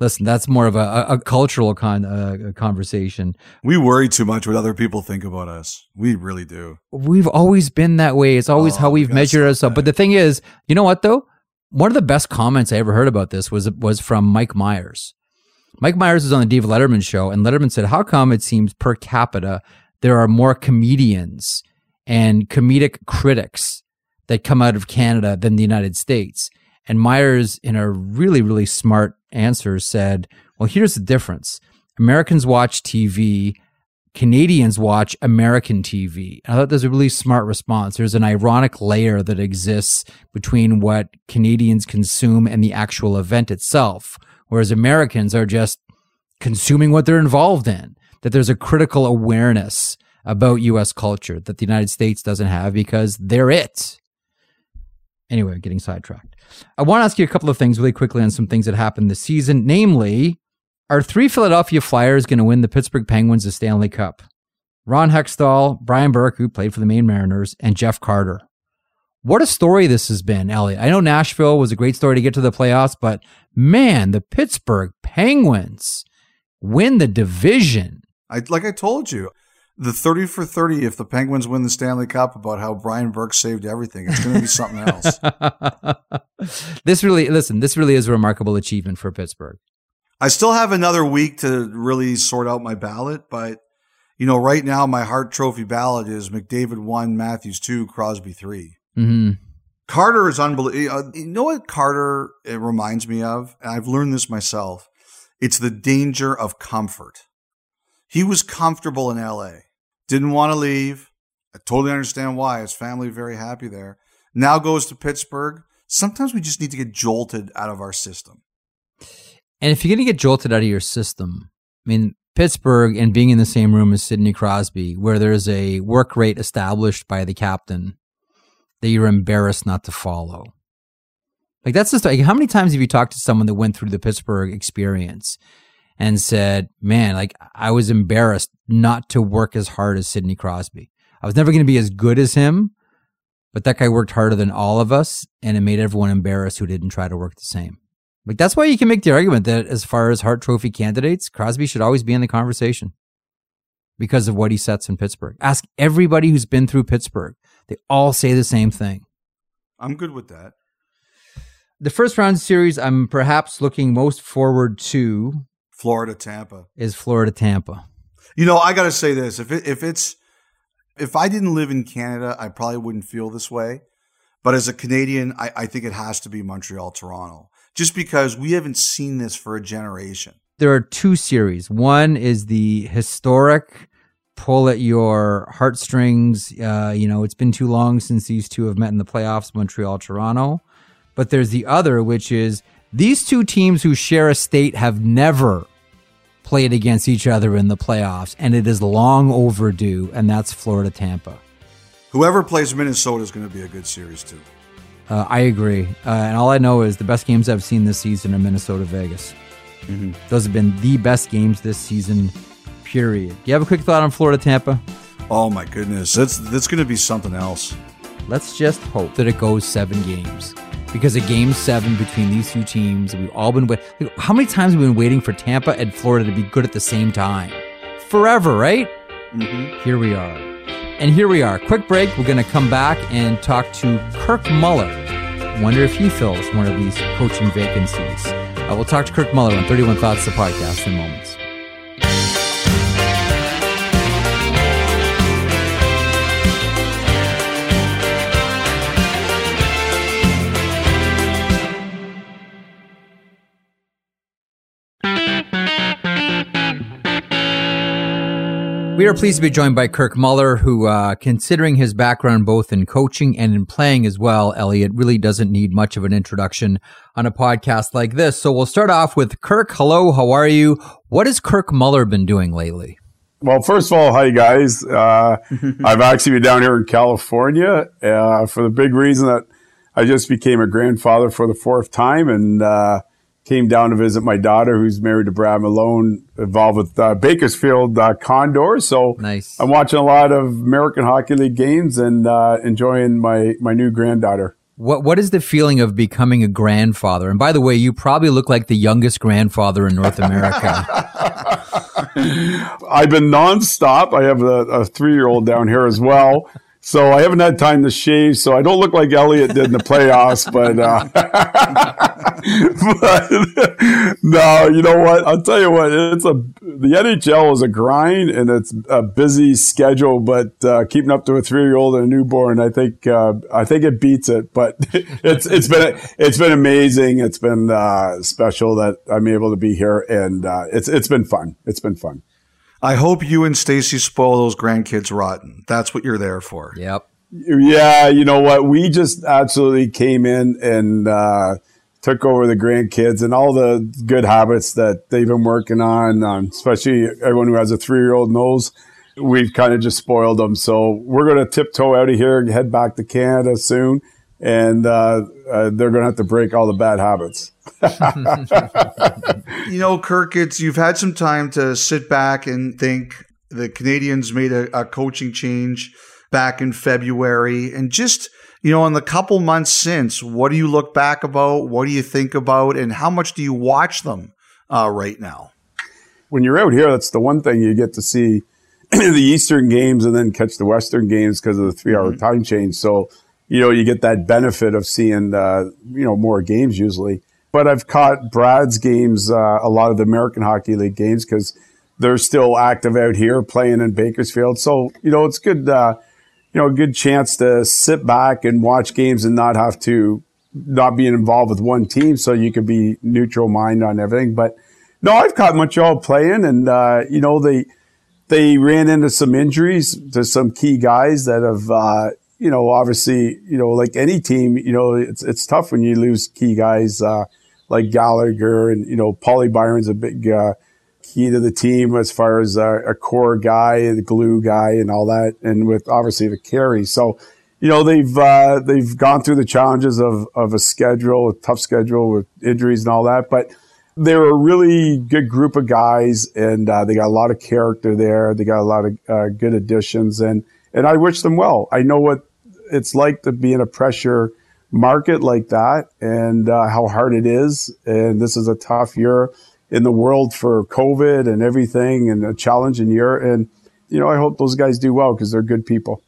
Listen, that's more of a, a cultural con, uh, conversation. We worry too much what other people think about us. We really do. We've always been that way. It's always oh, how we've measured ourselves. But the thing is, you know what though? One of the best comments I ever heard about this was was from Mike Myers. Mike Myers was on the Dave Letterman show, and Letterman said, "How come it seems per capita there are more comedians and comedic critics that come out of Canada than the United States?" And Myers, in a really really smart answers said, well, here's the difference. Americans watch TV, Canadians watch American TV. I thought that was a really smart response. There's an ironic layer that exists between what Canadians consume and the actual event itself, whereas Americans are just consuming what they're involved in. that there's a critical awareness about US culture that the United States doesn't have because they're it. Anyway, getting sidetracked. I want to ask you a couple of things really quickly on some things that happened this season. Namely, are three Philadelphia Flyers going to win the Pittsburgh Penguins the Stanley Cup? Ron Hextall, Brian Burke, who played for the Maine Mariners, and Jeff Carter. What a story this has been, Elliotte. I know Nashville was a great story to get to the playoffs, but man, the Pittsburgh Penguins win the division. I like I told you, the 30 for 30 if the Penguins win the Stanley Cup about how Brian Burke saved everything. It's going to be something else. this really listen, this really is a remarkable achievement for Pittsburgh. I still have another week to really sort out my ballot, but you know, right now my Hart Trophy ballot is McDavid 1, Matthews 2, Crosby 3. Mm-hmm. Carter is unbelievable. Uh, you know what Carter it reminds me of? And I've learned this myself. It's the danger of comfort. He was comfortable in LA, didn't want to leave. I totally understand why. His family very happy there. Now goes to Pittsburgh. Sometimes we just need to get jolted out of our system. And if you're going to get jolted out of your system, I mean, Pittsburgh and being in the same room as Sidney Crosby, where there's a work rate established by the captain that you're embarrassed not to follow. Like that's just like how many times have you talked to someone that went through the Pittsburgh experience and said, "Man, like I was embarrassed not to work as hard as Sidney Crosby. I was never going to be as good as him, but that guy worked harder than all of us, and it made everyone embarrassed who didn't try to work the same." Like that's why you can make the argument that as far as Hart Trophy candidates, Crosby should always be in the conversation because of what he sets in Pittsburgh. Ask everybody who's been through Pittsburgh. They all say the same thing. I'm good with that. The first round series I'm perhaps looking most forward to Florida Tampa is Florida Tampa. You know, I got to say this. If it, if it's if I didn't live in Canada, I probably wouldn't feel this way. But as a Canadian, I, I think it has to be Montreal Toronto just because we haven't seen this for a generation. There are two series. One is the historic pull at your heartstrings. Uh, you know, it's been too long since these two have met in the playoffs, Montreal, Toronto. But there's the other, which is these two teams who share a state have never played against each other in the playoffs, and it is long overdue, and that's Florida Tampa. Whoever plays Minnesota is going to be a good series, too. Uh, I agree. Uh, and all I know is the best games I've seen this season are Minnesota Vegas. Mm-hmm. Those have been the best games this season, period. Do you have a quick thought on Florida Tampa? Oh, my goodness. That's, that's going to be something else. Let's just hope that it goes seven games. Because a game seven between these two teams, we've all been waiting. How many times have we been waiting for Tampa and Florida to be good at the same time? Forever, right? Mm-hmm. Here we are. And here we are. Quick break. We're going to come back and talk to Kirk Muller. Wonder if he fills one of these coaching vacancies. Uh, we'll talk to Kirk Muller on 31 Thoughts, the podcast, in moments. We are pleased to be joined by Kirk Muller, who, uh, considering his background both in coaching and in playing as well, Elliotte really doesn't need much of an introduction on a podcast like this. So we'll start off with Kirk. Hello, how are you? What has Kirk Muller been doing lately? Well, first of all, hi guys. Uh, I've actually been down here in California uh, for the big reason that I just became a grandfather for the fourth time, and uh, came down to visit my daughter, who's married to Brad Malone, involved with uh, Bakersfield uh, Condors. So nice. I'm watching a lot of American Hockey League games and uh, enjoying my my new granddaughter. What what is the feeling of becoming a grandfather? And by the way, you probably look like the youngest grandfather in North America. I've been nonstop. I have a, a three year old down here as well. So I haven't had time to shave, so I don't look like Elliotte did in the playoffs. but, uh, but no, you know what? I'll tell you what. It's a the NHL is a grind and it's a busy schedule. But uh, keeping up to a three year old and a newborn, I think uh, I think it beats it. But it's it's been it's been amazing. It's been uh, special that I'm able to be here, and uh, it's it's been fun. It's been fun. I hope you and Stacy spoil those grandkids rotten. That's what you're there for. Yep. Yeah, you know what? We just absolutely came in and uh, took over the grandkids and all the good habits that they've been working on, um, especially everyone who has a three year old knows we've kind of just spoiled them. So we're going to tiptoe out of here, and head back to Canada soon, and uh, uh, they're going to have to break all the bad habits. you know, Kirk, it's you've had some time to sit back and think. The Canadiens made a, a coaching change back in February, and just you know, in the couple months since, what do you look back about? What do you think about, and how much do you watch them uh, right now? When you're out here, that's the one thing you get to see the Eastern games and then catch the Western games because of the three hour mm-hmm. time change. So, you know, you get that benefit of seeing, uh, you know, more games usually. But I've caught Brad's games, uh, a lot of the American Hockey League games because they're still active out here playing in Bakersfield. So, you know, it's good, uh, you know, a good chance to sit back and watch games and not have to not being involved with one team. So you can be neutral mind on everything. But no, I've caught Montreal playing and, uh, you know, they, they ran into some injuries to some key guys that have, uh, you know, obviously, you know, like any team, you know, it's it's tough when you lose key guys uh, like Gallagher and you know, Paulie Byron's a big uh, key to the team as far as uh, a core guy, the glue guy, and all that, and with obviously the carry. So, you know, they've uh, they've gone through the challenges of of a schedule, a tough schedule with injuries and all that, but they're a really good group of guys, and uh, they got a lot of character there. They got a lot of uh, good additions, and and I wish them well. I know what it's like to be in a pressure market like that, and uh, how hard it is. And this is a tough year in the world for COVID and everything, and a challenging year. And you know, I hope those guys do well because they're good people.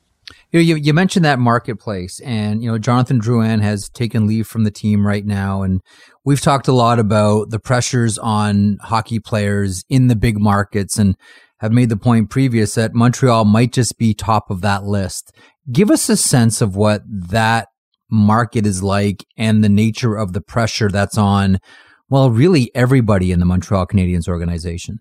You, know, you, you mentioned that marketplace, and you know Jonathan Drouin has taken leave from the team right now, and we've talked a lot about the pressures on hockey players in the big markets, and have made the point previous that Montreal might just be top of that list. Give us a sense of what that market is like and the nature of the pressure that's on, well, really everybody in the Montreal Canadiens organization.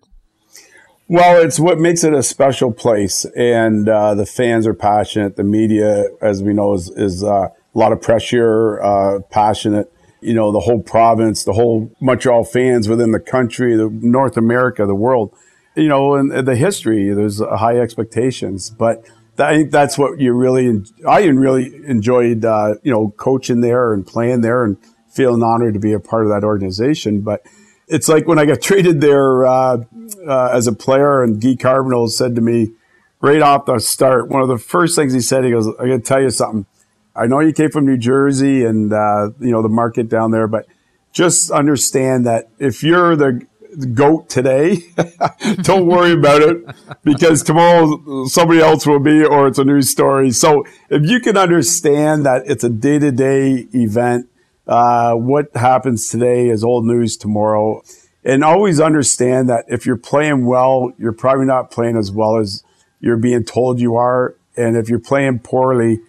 Well, it's what makes it a special place, and uh, the fans are passionate. The media, as we know, is, is uh, a lot of pressure, uh, passionate. You know, the whole province, the whole Montreal fans within the country, the North America, the world. You know, and the history, there's high expectations, but I think that's what you really. I really enjoyed, uh, you know, coaching there and playing there, and feeling honored to be a part of that organization, but it's like when I got traded there uh, uh, as a player, and Guy Carbonneau said to me right off the start, one of the first things he said, he goes, "I got to tell you something. I know you came from New Jersey and uh, you know the market down there, but just understand that if you're the goat today, don't worry about it because tomorrow somebody else will be, or it's a news story. So if you can understand that it's a day to day event." Uh, what happens today is old news tomorrow. And always understand that if you're playing well, you're probably not playing as well as you're being told you are. And if you're playing poorly,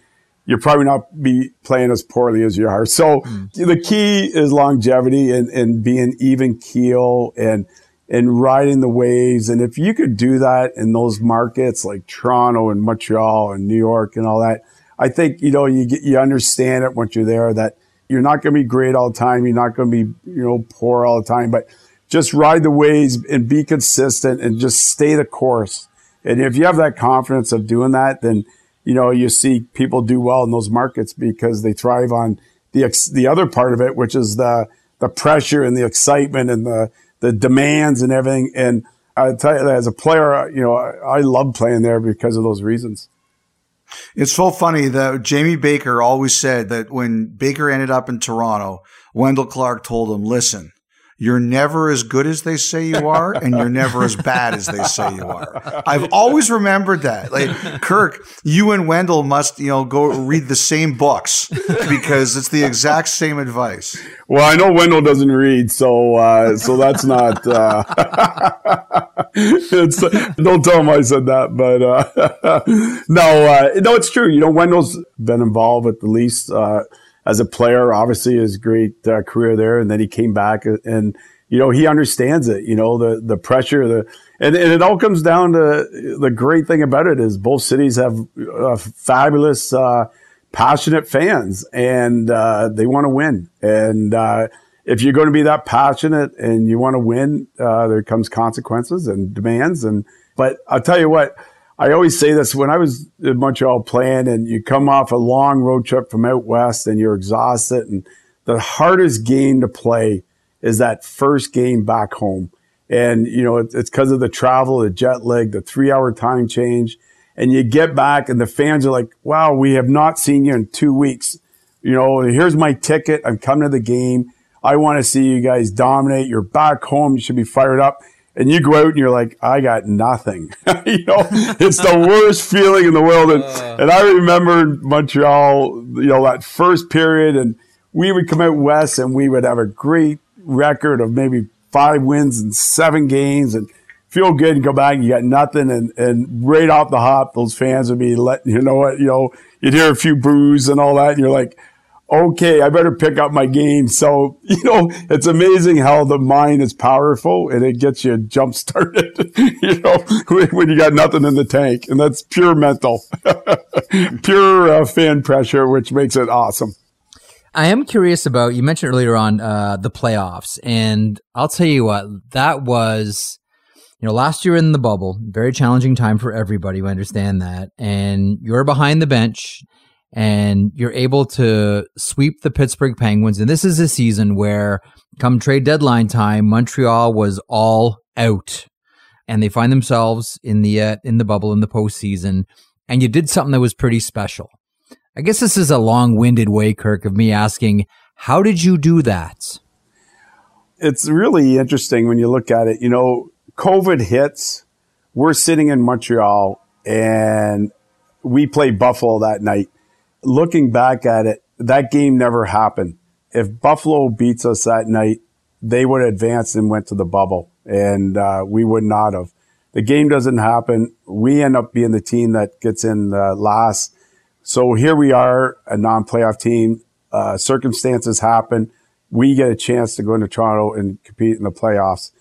you're probably not be playing as poorly as you are. So mm. the key is longevity and, and being even keel and, and riding the waves. And if you could do that in those markets like Toronto and Montreal and New York and all that, I think, you know, you get, you understand it once you're there that you're not going to be great all the time. You're not going to be, you know, poor all the time, but just ride the waves and be consistent and just stay the course. And if you have that confidence of doing that, then, you know, you see people do well in those markets because they thrive on the, ex- the other part of it, which is the, the pressure and the excitement and the, the demands and everything. And I tell you, as a player, you know, I, I love playing there because of those reasons. It's so funny that Jamie Baker always said that when Baker ended up in Toronto, Wendel Clark told him, listen, you're never as good as they say you are, and you're never as bad as they say you are. I've always remembered that. Like Kirk, you and Wendel must, you know, go read the same books because it's the exact same advice. Well, I know Wendel doesn't read, so uh, so that's not. Uh, don't tell him I said that, but uh, no, uh, no, it's true. You know, Wendel's been involved at the least uh, as a player. Obviously, his great uh, career there, and then he came back and you know he understands it. You know the the pressure, the and, and it all comes down to the great thing about it is both cities have fabulous passionate fans and uh, they want to win. And uh, if you're going to be that passionate and you want to win, uh, there comes consequences and demands. And but I'll tell you what, I always say this when I was in Montreal playing, and you come off a long road trip from out west, and you're exhausted, and the hardest game to play is that first game back home. And you know it's because of the travel, the jet lag, the three-hour time change, and you get back, and the fans are like, "Wow, we have not seen you in two weeks." You know, here's my ticket. I'm coming to the game I want to see you guys dominate. You're back home. You should be fired up. And you go out and you're like, I got nothing. you know, it's the worst feeling in the world. And, uh. and I remember Montreal, you know, that first period, and we would come out west and we would have a great record of maybe five wins and seven games and feel good and go back and you got nothing. And, and right off the hop, those fans would be letting, you know what, you know, you'd hear a few boos and all that. And you're like, okay, I better pick up my game. So, you know, it's amazing how the mind is powerful and it gets you jump started, you know, when you got nothing in the tank. And that's pure mental, pure uh, fan pressure, which makes it awesome. I am curious about, you mentioned earlier on uh, the playoffs. And I'll tell you what, that was. You know, last year in the bubble, very challenging time for everybody. We understand that. And you're behind the bench and you're able to sweep the Pittsburgh Penguins. And this is a season where, come trade deadline time, Montreal was all out, and they find themselves in the uh, in the bubble in the postseason. And you did something that was pretty special. I guess this is a long-winded way, Kirk, of me asking, how did you do that? It's really interesting when you look at it. You know, COVID hits. We're sitting in Montreal, and we play Buffalo that night looking back at it, that game never happened. If Buffalo beats us that night, they would advance and went to the bubble, and uh, we would not have. The game doesn't happen. We end up being the team that gets in uh, last. So here we are, a non-playoff team. Uh, circumstances happen. We get a chance to go into Toronto and compete in the playoffs.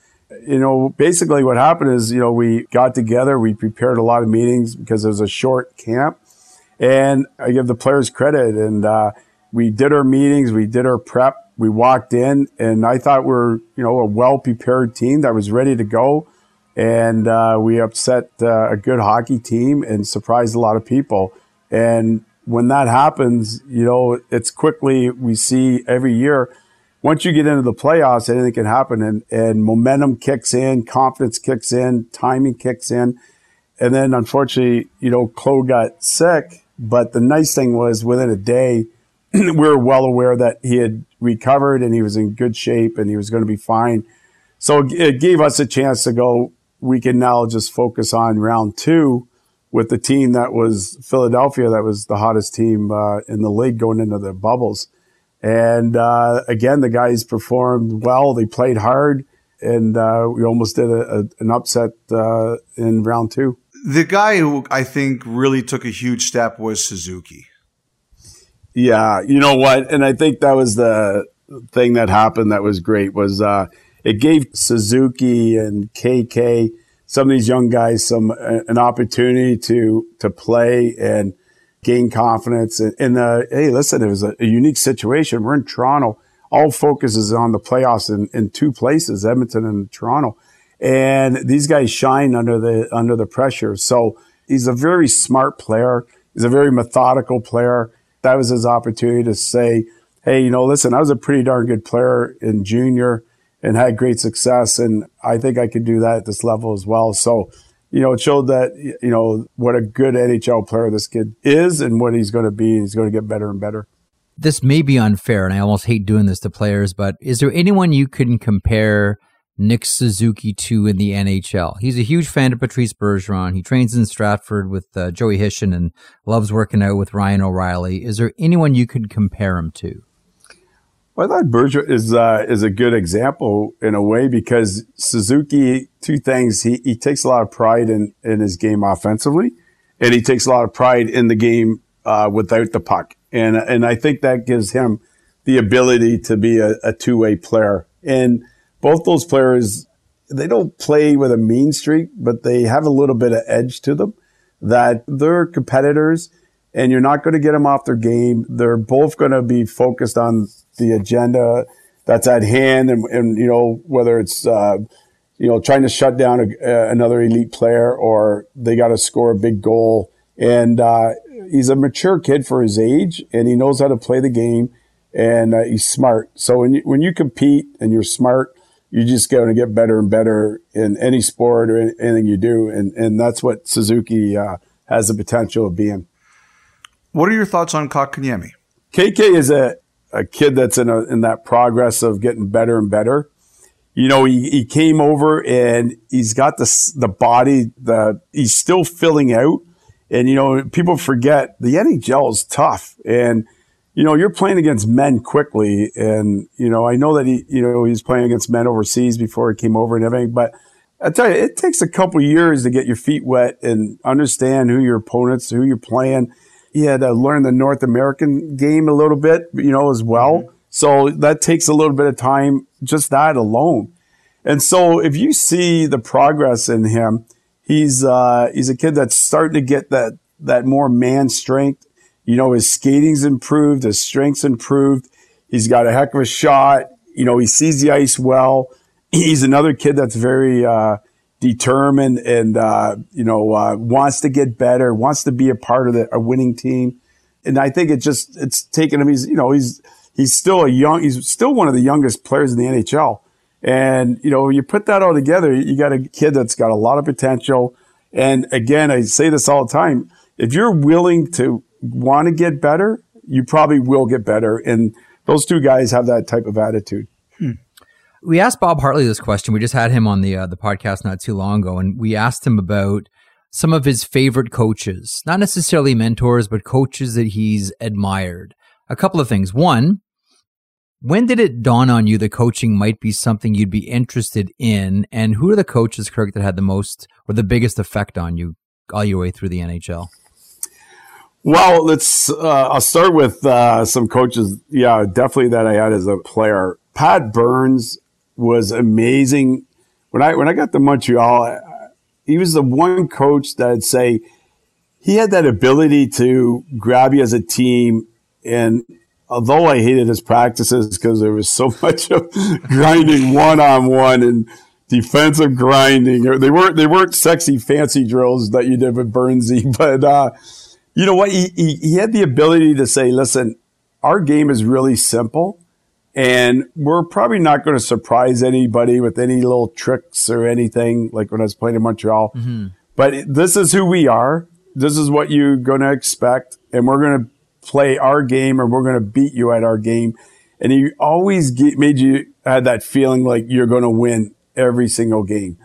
You know, basically what happened is, you know, we got together, we prepared a lot of meetings because it was a short camp and I give the players credit. And uh, we did our meetings, we did our prep, we walked in, and I thought we are you know a well prepared team that was ready to go. And uh, we upset uh, a good hockey team and surprised a lot of people. And when that happens, you know, it's quickly we see every year. Once you get into the playoffs, anything can happen, and, and momentum kicks in, confidence kicks in, timing kicks in. And then unfortunately, you know, Claude got sick but the nice thing was within a day, we were well aware that he had recovered and he was in good shape and he was going to be fine. So it gave us a chance to go, we can now just focus on round two with the team that was Philadelphia, that was the hottest team uh, in the league going into the bubbles. And uh, again, the guys performed well. They played hard, and uh, we almost did a, a, an upset uh, in round two the guy who I think really took a huge step was Suzuki. Yeah, you know what? And I think that was the thing that happened that was great was uh, it gave Suzuki and KK some of these young guys some uh, an opportunity to to play and gain confidence. And, and uh, hey, listen, it was a, a, unique situation. We're in Toronto. All focus is on the playoffs in, in two places, Edmonton and Toronto and these guys shine under the under the pressure. So he's a very smart player. He's a very methodical player. That was his opportunity to say, "Hey, you know, listen, I was a pretty darn good player in junior and had great success, and I think I could do that at this level as well." So. You know, it showed that, you know, what a good NHL player this kid is and what he's going to be. He's going to get better and better this may be unfair, and I almost hate doing this to players, but is there anyone you can compare Nick Suzuki to in the NHL. He's a huge fan of Patrice Bergeron. He trains in Stratford with uh, Joey Hishon and loves working out with Ryan O'Reilly. Is there anyone you could compare him to? Well, I thought Bergeron is uh, is a good example in a way because Suzuki, two things. He, he takes a lot of pride in, in his game offensively, and he takes a lot of pride in the game uh, without the puck. And and I think that gives him the ability to be a, a two way player. And both those players, they don't play with a mean streak, but they have a little bit of edge to them that they're competitors and you're not going to get them off their game. They're both going to be focused on the agenda that's at hand, and, and you know whether it's uh, you know trying to shut down a, a, another elite player or they got to score a big goal. And uh, he's a mature kid for his age, and he knows how to play the game, and uh, he's smart. So when you, when you compete and you're smart, you're just going to get better and better in any sport or anything you do, and and that's what Suzuki uh, has the potential of being. What are your thoughts on Kotkaniemi? KK is a, a kid that's in a, in that progress of getting better and better. You know, he, he came over and he's got the the body, the he's still filling out. And you know, people forget the NHL is tough and you know, you're playing against men quickly. And, you know, I know that he, you know, he's playing against men overseas before he came over and everything, but I tell you, it takes a couple years to get your feet wet and understand who your opponents, who you're playing. He had to learn the North American game a little bit, you know, as well. Mm-hmm. So that takes a little bit of time, just that alone. And so if you see the progress in him, he's, uh, he's a kid that's starting to get that, that more man strength you know, his skating's improved, his strength's improved. He's got a heck of a shot. You know, he sees the ice well. He's another kid that's very uh, determined and uh, you know uh, wants to get better, wants to be a part of the, a winning team. And I think it just it's taken him. He's you know he's he's still a young. He's still one of the youngest players in the NHL. And you know you put that all together, you got a kid that's got a lot of potential. And again, I say this all the time: if you're willing to want to get better, you probably will get better. And those two guys have that type of attitude. Hmm. We asked Bob Hartley this question. We just had him on the uh, the podcast not too long ago, and we asked him about some of his favorite coaches, not necessarily mentors, but coaches that he's admired. A couple of things. One, when did it dawn on you that coaching might be something you'd be interested in? And who are the coaches, Kirk, that had the most or the biggest effect on you all your way through the NHL? Well, let's. Uh, I'll start with uh, some coaches. Yeah, definitely that I had as a player. Pat Burns was amazing. When I when I got to Montreal, he was the one coach that I'd say he had that ability to grab you as a team. And although I hated his practices because there was so much of grinding one on one and defensive grinding, they weren't they weren't sexy fancy drills that you did with Burnsy, but. Uh, you know what? He, he, he had the ability to say, listen, our game is really simple and we're probably not going to surprise anybody with any little tricks or anything like when I was playing in Montreal. Mm-hmm. But this is who we are. This is what you're going to expect. And we're going to play our game and we're going to beat you at our game. And he always get, made you had that feeling like you're going to win every single game.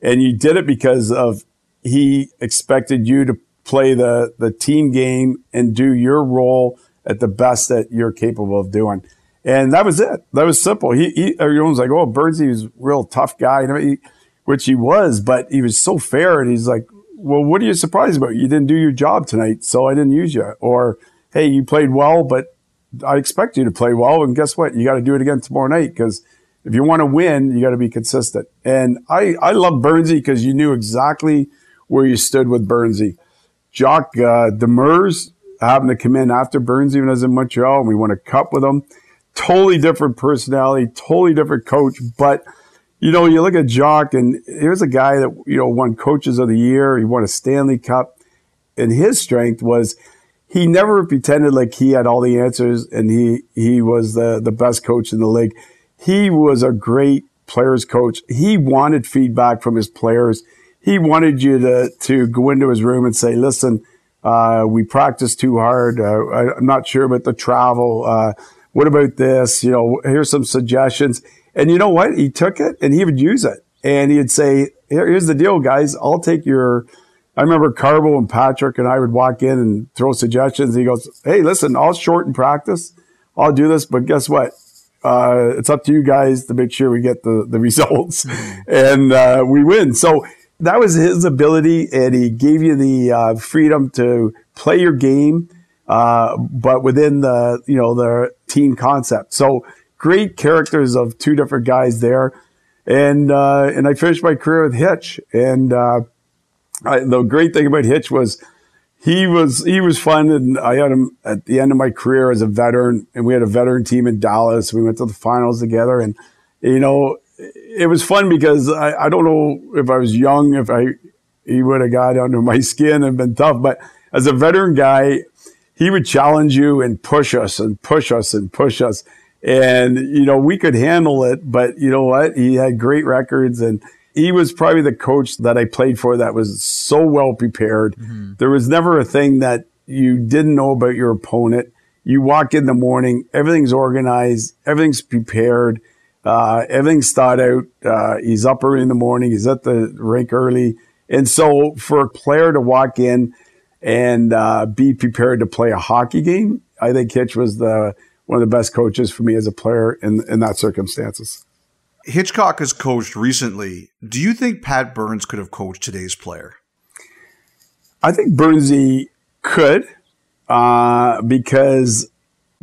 And you did it because of he expected you to play the, the team game and do your role at the best that you're capable of doing. And that was it. That was simple. He, he everyone's like, oh, Burnsy was a real tough guy, he, which he was, but he was so fair. And he's like, well, what are you surprised about? You didn't do your job tonight, so I didn't use you. Or, hey, you played well, but I expect you to play well. And guess what? You got to do it again tomorrow night because if you want to win, you got to be consistent. And I, I love Burnsy because you knew exactly where you stood with Burnsy. Jacques uh, Demers happened to come in after Burns even as in Montreal, and we won a cup with him. Totally different personality, totally different coach. But you know, you look at Jacques, and here's a guy that you know won Coaches of the Year. He won a Stanley Cup, and his strength was he never pretended like he had all the answers and he he was the the best coach in the league. He was a great players coach. He wanted feedback from his players he wanted you to to go into his room and say, "Listen, uh, we practiced too hard. Uh, I, am not sure about the travel. Uh, what about this? You know, here's some suggestions." And you know what? He took it and he would use it, and he'd say, Here, "Here's the deal, guys. I'll take your." I remember Carbo and Patrick and I would walk in and throw suggestions. He goes, "Hey, listen, I'll shorten practice. I'll do this, but guess what? Uh, it's up to you guys to make sure we get the, the results and uh, we win. So that was his ability, and he gave you the uh, freedom to play your game, uh, but within the you know the team concept. So great characters of two different guys there, and uh, and I finished my career with Hitch, and uh, I, the great thing about Hitch was he was he was fun, and I had him at the end of my career as a veteran, and we had a veteran team in Dallas. We went to the finals together, and you know, it was fun because I, I don't know if I was young, if I he would have got under my skin and been tough, but as a veteran guy, he would challenge you and push us and push us and push us. And, you know, we could handle it, but you know what? He had great records and he was probably the coach that I played for that was so well prepared. Mm-hmm. There was never a thing that you didn't know about your opponent. You walk in the morning, everything's organized, everything's prepared, uh, everything's thought out. Uh, he's up early in the morning, he's at the rink early. And so for a player to walk in and uh, be prepared to play a hockey game, I think Hitch was the one of the best coaches for me as a player in in that circumstances. Hitchcock has coached recently. Do you think Pat Burns could have coached today's player? I think Burnsy could, uh, because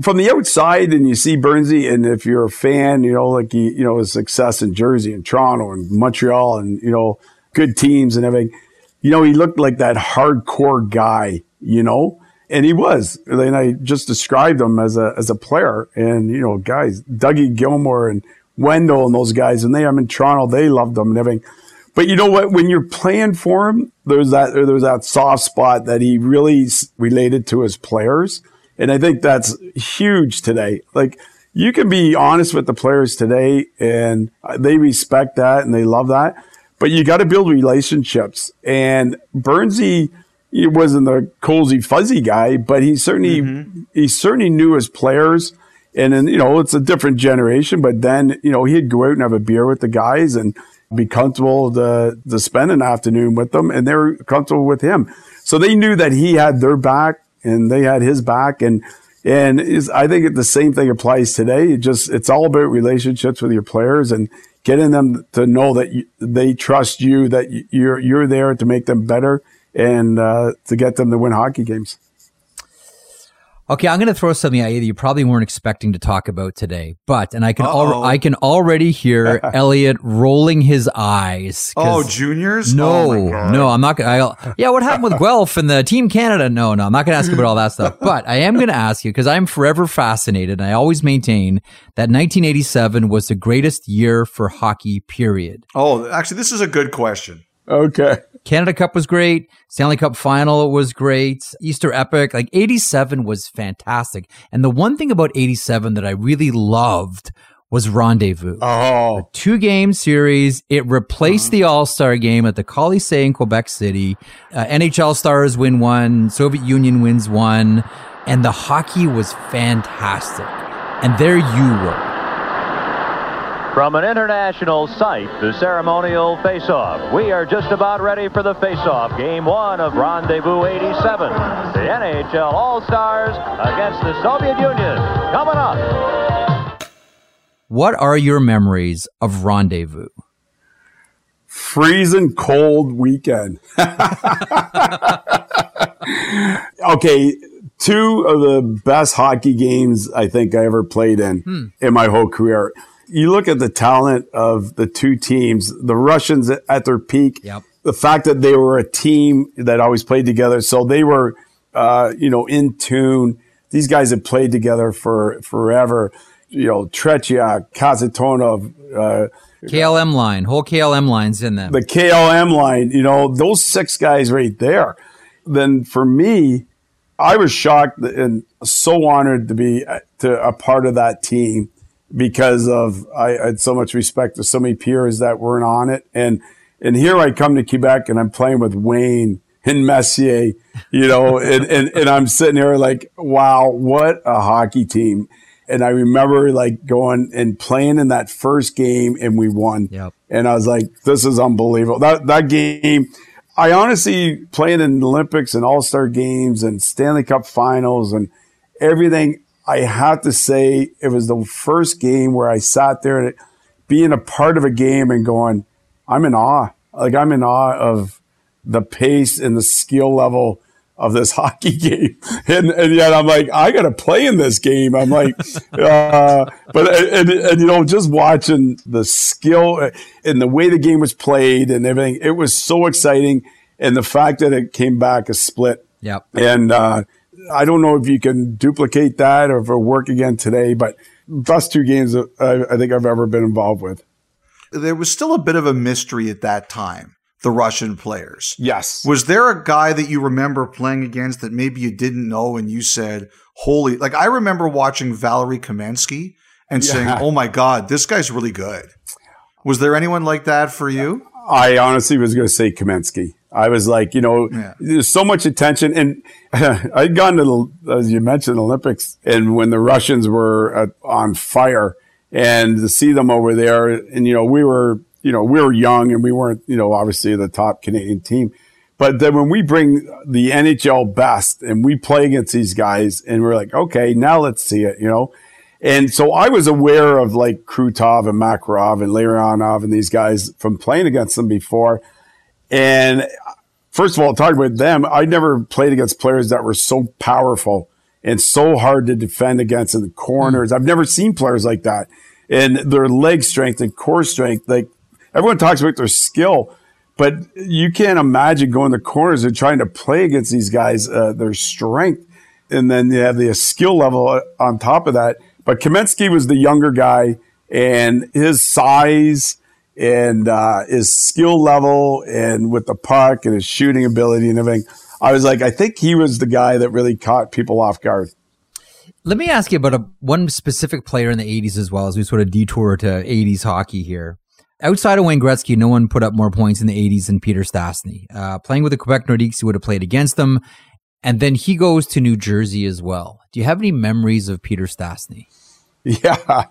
from the outside, and you see Burnsy, and if you're a fan, you know, like he, you know, his success in Jersey and Toronto and Montreal, and you know, good teams and everything. You know, he looked like that hardcore guy, you know, and he was. And I just described him as a as a player. And you know, guys, Dougie Gilmour and Wendel and those guys, and they I'm in Toronto, they loved him and everything. But you know what? When you're playing for him, there's that there's that soft spot that he really related to his players, and I think that's huge today. Like you can be honest with the players today, and they respect that and they love that but you got to build relationships. And Burnsy, he wasn't the cozy fuzzy guy, but he certainly mm-hmm. he certainly knew his players. And then you know it's a different generation, but then you know he'd go out and have a beer with the guys and be comfortable to to spend an afternoon with them, and they were comfortable with him. So they knew that he had their back and they had his back, and and is I think the same thing applies today. It just it's all about relationships with your players and getting them to know that you, they trust you, that you're you're there to make them better and uh, to get them to win hockey games. Okay, I'm going to throw something at you that you probably weren't expecting to talk about today, but and I can al- I can already hear Elliotte rolling his eyes. Oh, juniors? No, oh no, I'm not going. to Yeah, what happened with Guelph and the Team Canada? No, no, I'm not going to ask you about all that stuff. But I am going to ask you because I'm forever fascinated, and I always maintain that 1987 was the greatest year for hockey. Period. Oh, actually, this is a good question. Okay. Canada Cup was great. Stanley Cup final was great. Easter Epic, like 87 was fantastic. And the one thing about 87 that I really loved was Rendezvous. Oh. Two game series. It replaced uh-huh. the All Star game at the Colisée in Quebec City. Uh, NHL stars win one, Soviet Union wins one, and the hockey was fantastic. And there you were from an international site, the ceremonial face-off. We are just about ready for the face-off. Game one of Rendezvous 87. The NHL All-Stars against the Soviet Union. Coming up. What are your memories of Rendezvous? Freezing cold weekend. okay, two of the best hockey games I think I ever played in hmm. in my whole career you look at the talent of the two teams, the Russians at their peak, yep. the fact that they were a team that always played together. So they were, uh, you know, in tune. These guys had played together for forever. You know, Tretiak, Kasatonov, uh, KLM line, whole KLM lines in them. The KLM line, you know, those six guys right there. Then for me, I was shocked and so honored to be uh, to a part of that team because of I, had so much respect to so many peers that weren't on it. And and here I come to Quebec and I'm playing with Wayne and Messier, you know, and, and, and I'm sitting here like, wow, what a hockey team. And I remember like going and playing in that first game and we won. Yep. And I was like, this is unbelievable. That that game I honestly playing in Olympics and All-Star games and Stanley Cup finals and everything I have to say it was the first game where I sat there and being a part of a game and going, I'm in awe. Like I'm in awe of the pace and the skill level of this hockey game. And, and yet I'm like, I got to play in this game. I'm like, uh, but, and, and, you know, just watching the skill and the way the game was played and everything, it was so exciting. And the fact that it came back a split Yep. And uh, I don't know if you can duplicate that or if it'll work again today, but best two games I, I think I've ever been involved with. There was still a bit of a mystery at that time. The Russian players. Yes. Was there a guy that you remember playing against that maybe you didn't know and you said, holy, like I remember watching Valery Kamensky and Yeah. saying, oh my God, this guy's really good. Was there anyone like that for you? I honestly was going to say Kamensky. I was like, you know, Yeah. there's so much attention, and I'd gone to the, as you mentioned, Olympics, and when the Russians were at, on fire, and to see them over there, and you know, we were, you know, we were young, and we weren't, you know, obviously the top Canadian team, but then when we bring the NHL best and we play against these guys, and we're like, okay, now let's see it, you know. And so I was aware of like Krutov and Makarov and Larionov and these guys from playing against them before. And first of all, talking about them, I never played against players that were so powerful and so hard to defend against in the corners. I've never seen players like that. And their leg strength and core strength, like everyone talks about their skill, but you can't imagine going to corners and trying to play against these guys, uh, their strength. And then you have the skill level on top of that. But Kamensky was the younger guy and his size and uh, his skill level and with the puck and his shooting ability and everything. I was like, I think he was the guy that really caught people off guard. Let me ask you about a, one specific player in the 80s as well as we sort of detour to 80s hockey here. Outside of Wayne Gretzky, no one put up more points in the 80s than Peter Stastny. Uh, playing with the Quebec Nordiques, he would have played against them. And then he goes to New Jersey as well. Do you have any memories of Peter Stastny? Yeah,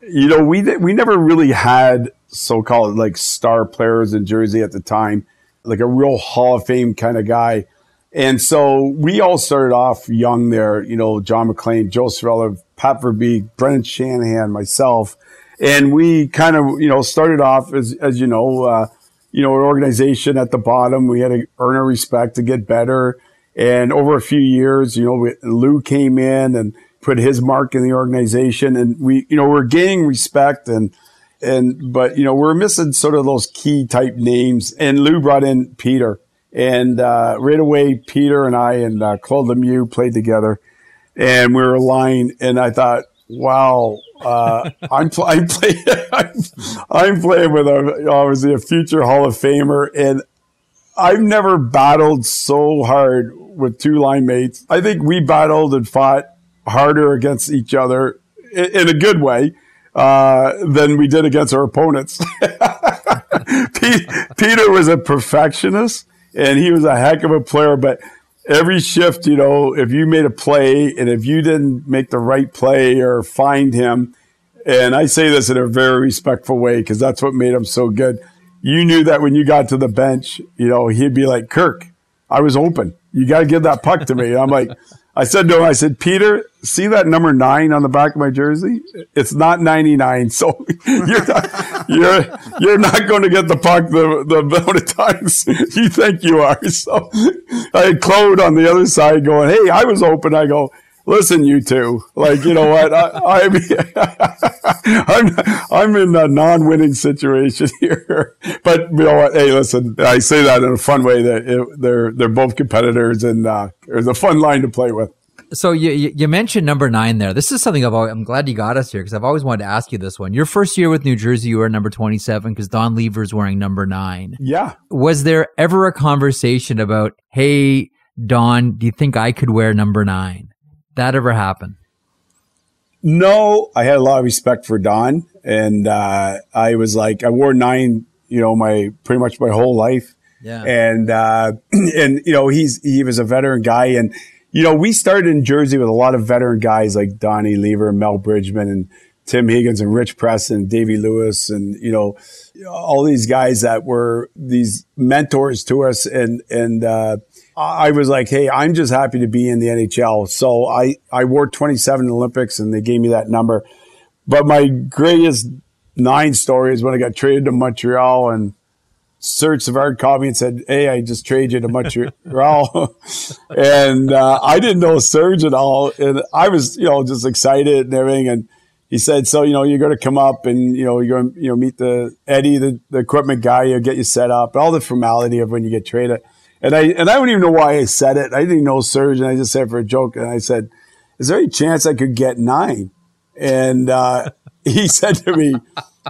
you know, we we never really had so-called like star players in Jersey at the time, like a real Hall of Fame kind of guy. And so we all started off young there, you know, John MacLean, Joe Cirella, Pat Verbeek, Brendan Shanahan, myself. And we kind of, you know, started off as, as you know, uh, you know, an organization at the bottom. We had to earn our respect to get better. And over a few years, you know, we, Lou came in and put his mark in the organization and we, you know, we're gaining respect and, and, but, you know, we're missing sort of those key type names. And Lou brought in Peter. And uh, right away, Peter and I and uh, Claude Lemieux played together, and we were aligned. And I thought, wow, uh, I'm pl- I'm, play- I'm playing with a obviously a future Hall of Famer, and I've never battled so hard with two line mates. I think we battled and fought harder against each other in, in a good way uh, than we did against our opponents. Pete, Peter was a perfectionist and he was a heck of a player, but every shift, you know, if you made a play and if you didn't make the right play or find him, and I say this in a very respectful way because that's what made him so good. You knew that when you got to the bench, you know, he'd be like, Kirk, I was open. You got to give that puck to me. I'm like, I said to him, I said, Peter, see that number nine on the back of my jersey? It's not 99. So you're not, you're, you're not going to get the puck the, the amount of times you think you are. So I had Claude on the other side going, Hey, I was open. I go, listen, you two, like, you know what? I, I'm, I'm, I'm in a non-winning situation here, but you know what? Hey, listen, I say that in a fun way that it, they're, they're both competitors and, uh, it's a fun line to play with. So you, you you mentioned number nine there. This is something I've always, I'm glad you got us here because I've always wanted to ask you this one. Your first year with New Jersey, you were number 27 because Don Lever's wearing number nine. Yeah. Was there ever a conversation about, hey, Don, do you think I could wear number nine? That ever happen? No, I had a lot of respect for Don, and uh, I was like, I wore nine, you know, my pretty much my whole life, Yeah. and uh, and you know, he's he was a veteran guy, and you know, we started in Jersey with a lot of veteran guys like Donnie Lever, Mel Bridgman, and Tim Higgins, and Rich Preston, Davey Lewis, and you know, all these guys that were these mentors to us, and and. Uh, I was like, hey, I'm just happy to be in the NHL. So I, I wore 27 Olympics and they gave me that number. But my greatest nine story is when I got traded to Montreal and Serge Savard called me and said, hey, I just traded you to Montreal. and uh, I didn't know Serge at all. And I was, you know, just excited and everything. And he said, so, you know, you're going to come up and, you know, you're going to, you know, meet the Eddie, the, the equipment guy, he'll get you set up, all the formality of when you get traded. And I and I don't even know why I said it. I didn't know Serge. I just said for a joke. And I said, "Is there any chance I could get nine? And uh, he said to me,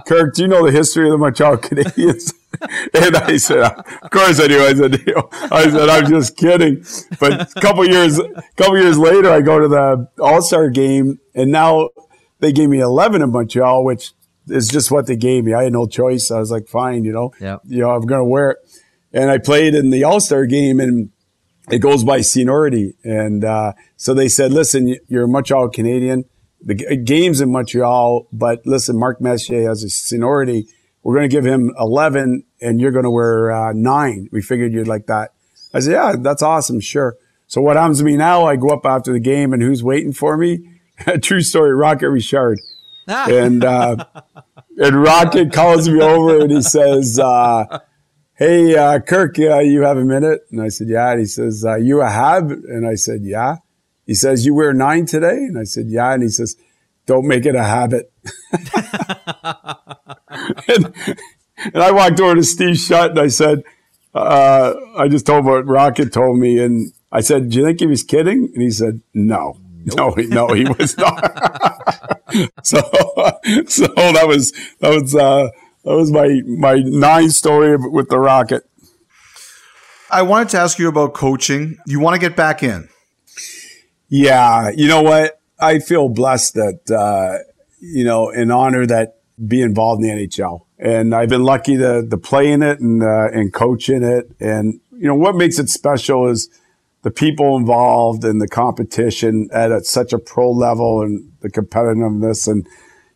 "Kirk, do you know the history of the Montreal Canadiens?" and I said, "Of course I do." I said, "I said I'm just kidding." But a couple years, a couple years later, I go to the All Star game, and now they gave me 11 in Montreal, which is just what they gave me. I had no choice. I was like, "Fine, you know, Yeah. you know, I'm going to wear it." And I played in the All Star game, and it goes by seniority. And uh, so they said, "Listen, you're a Montreal Canadian." The g- game's in Montreal, but listen, Mark Messier has a seniority. We're going to give him 11 and you're going to wear uh, nine. We figured you'd like that. I said, yeah, that's awesome. Sure. So what happens to me now? I go up after the game and who's waiting for me? True story. Rocket Richard. And, uh, and Rocket calls me over and he says, uh, Hey, uh, Kirk, uh, you have a minute? And I said, yeah. And he says, uh, you a hab? And I said, yeah. He says, you wear nine today? And I said, yeah. And he says, don't make it a habit. and, and I walked over to Steve Shutt and I said, uh, I just told him what Rocket told me. And I said, do you think he was kidding? And he said, no. No, he, no, he was not. so, so that was, that was, uh, that was my, my nine story with the Rocket. I wanted to ask you about coaching. You want to get back in. Yeah, you know what? I feel blessed that uh, you know, and honor that be involved in the NHL, and I've been lucky to to play in it and uh, and coach in it. And you know what makes it special is the people involved and the competition at a, such a pro level and the competitiveness. And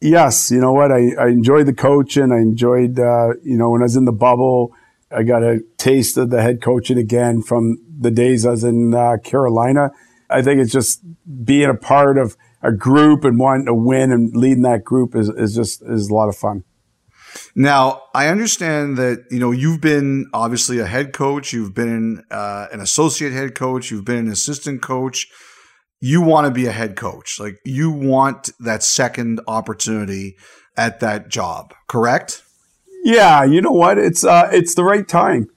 yes, you know what? I, I enjoyed the coaching. I enjoyed uh, you know when I was in the bubble. I got a taste of the head coaching again from the days I was in uh, Carolina. I think it's just being a part of a group and wanting to win and leading that group is, is just is a lot of fun. Now, I understand that you know you've been obviously a head coach, you've been uh, an associate head coach, you've been an assistant coach. You want to be a head coach, like you want that second opportunity at that job, correct? Yeah, you know what? It's uh, it's the right time.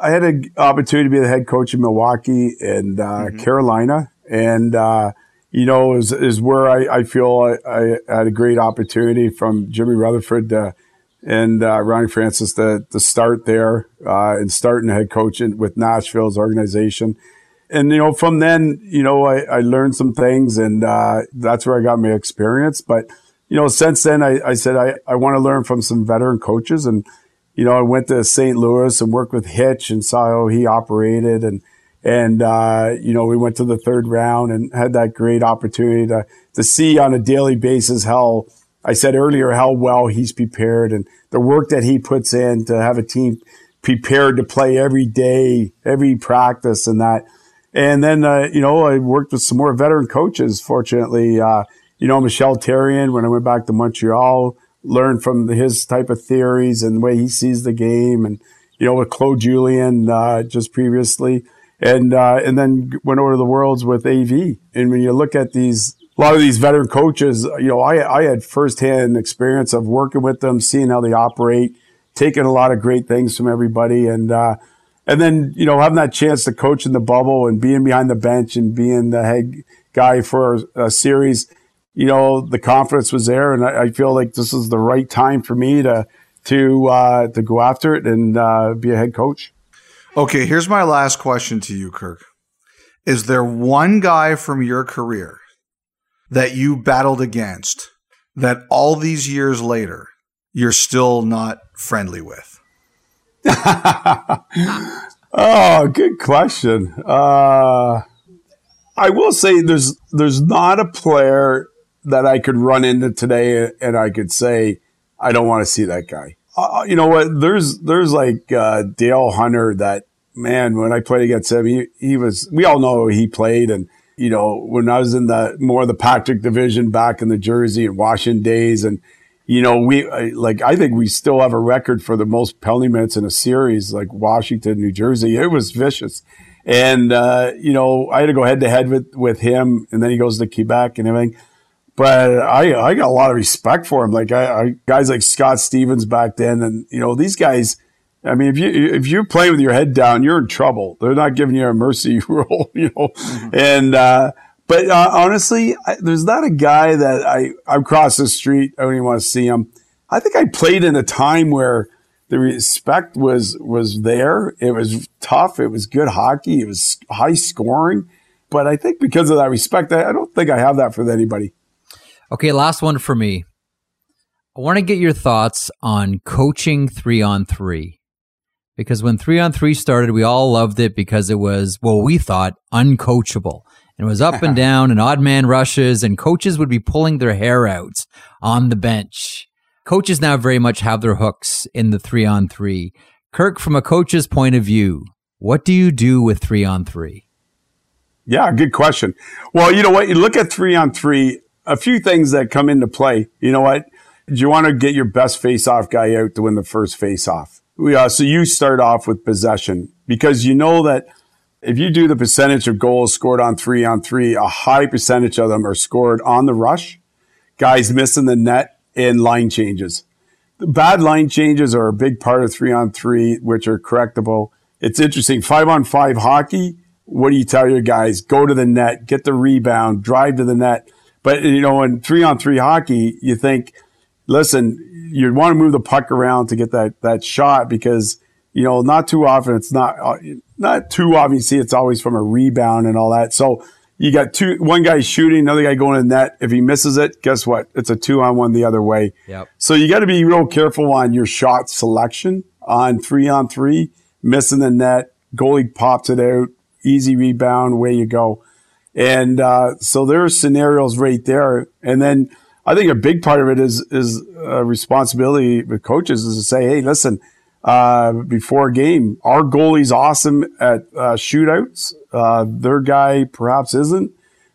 I had an opportunity to be the head coach in Milwaukee and uh, mm-hmm. Carolina, and uh, you know is is where I, I feel I, I, had a great opportunity from Jimmy Rutherford to, and uh, Ronnie Francis to, to start there uh, and starting head coaching with Nashville's organization. And you know, from then, you know, I, I learned some things, and uh, that's where I got my experience. But you know, since then, I, I said I, I want to learn from some veteran coaches. And, you know, I went to St. Louis and worked with Hitch and saw how he operated. And, and, uh, you know, we went to the third round and had that great opportunity to, to see on a daily basis how I said earlier, how well he's prepared and the work that he puts in to have a team prepared to play every day, every practice and that. And then, uh, you know, I worked with some more veteran coaches, fortunately, uh, you know, Michel Therrien, when I went back to Montreal, learned from his type of theories and the way he sees the game. And, you know, with Claude Julien, uh, just previously. And, uh, and then went over to the Worlds with AV. And when you look at these, a lot of these veteran coaches, you know, I, I had firsthand experience of working with them, seeing how they operate, taking a lot of great things from everybody. And, uh, and then, you know, having that chance to coach in the bubble and being behind the bench and being the head guy for a, series, you know, the confidence was there, and I, I, feel like this is the right time for me to to uh, to go after it and uh, be a head coach. Okay, here's my last question to you, Kirk. Is there one guy from your career that you battled against that all these years later you're still not friendly with? oh, good question. Uh, I will say there's there's not a player that I could run into today and I could say, I don't want to see that guy. Uh, you know what? There's, there's like, uh, Dale Hunter that man, when I played against him, he, he was, we all know he played. And, you know, when I was in the more of the Patrick division back in the Jersey and Washington days and, you know, we like, I think we still have a record for the most penalty minutes in a series, like Washington, New Jersey. It was vicious. And, uh, you know, I had to go head to head with, with him and then he goes to Quebec and everything but I, I got a lot of respect for him. Like I, I, guys like Scott Stevens back then, and you know these guys, I mean, if you if you're playing with your head down, you're in trouble. They're not giving you a mercy rule, you know. Mm-hmm. And uh, but uh, honestly, I, there's not a guy that I I'm across the street. I don't even want to see him. I think I played in a time where the respect was was there. It was tough. It was good hockey. It was high scoring. But I think because of that respect, I, I don't think I have that for anybody. Okay, last one for me. I want to get your thoughts on coaching three on three. Because when three on three started, we all loved it because it was, well, we thought uncoachable. And it was up and down and odd man rushes, and coaches would be pulling their hair out on the bench. Coaches now very much have their hooks in the three on three. Kirk, from a coach's point of view, what do you do with three on three? Yeah, good question. Well, you know what? You look at three on three, a few things that come into play. You know what? Do you want to get your best face-off guy out to win the first face-off? Uh, so you start off with possession because you know that if you do the percentage of goals scored on three on three, a high percentage of them are scored on the rush, guys missing the net and line changes. The bad line changes are a big part of three on three, which are correctable. It's interesting. Five on five hockey. What do you tell your guys? Go to the net, get the rebound, drive to the net. But you know, in three on three hockey, you think, listen, you want to move the puck around to get that that shot because you know not too often it's not uh, not too obviously it's always from a rebound and all that. So you got two one guy shooting, another guy going in net. If he misses it, guess what? It's a two on one the other way. Yep. So you got to be real careful on your shot selection on three on three, missing the net, goalie pops it out, easy rebound, away you go. And uh, so there are scenarios right there. And then I think a big part of it is is a responsibility with coaches is to say, hey, listen, uh, before a game, our goalie's awesome at uh, shootouts. Uh, their guy perhaps isn't.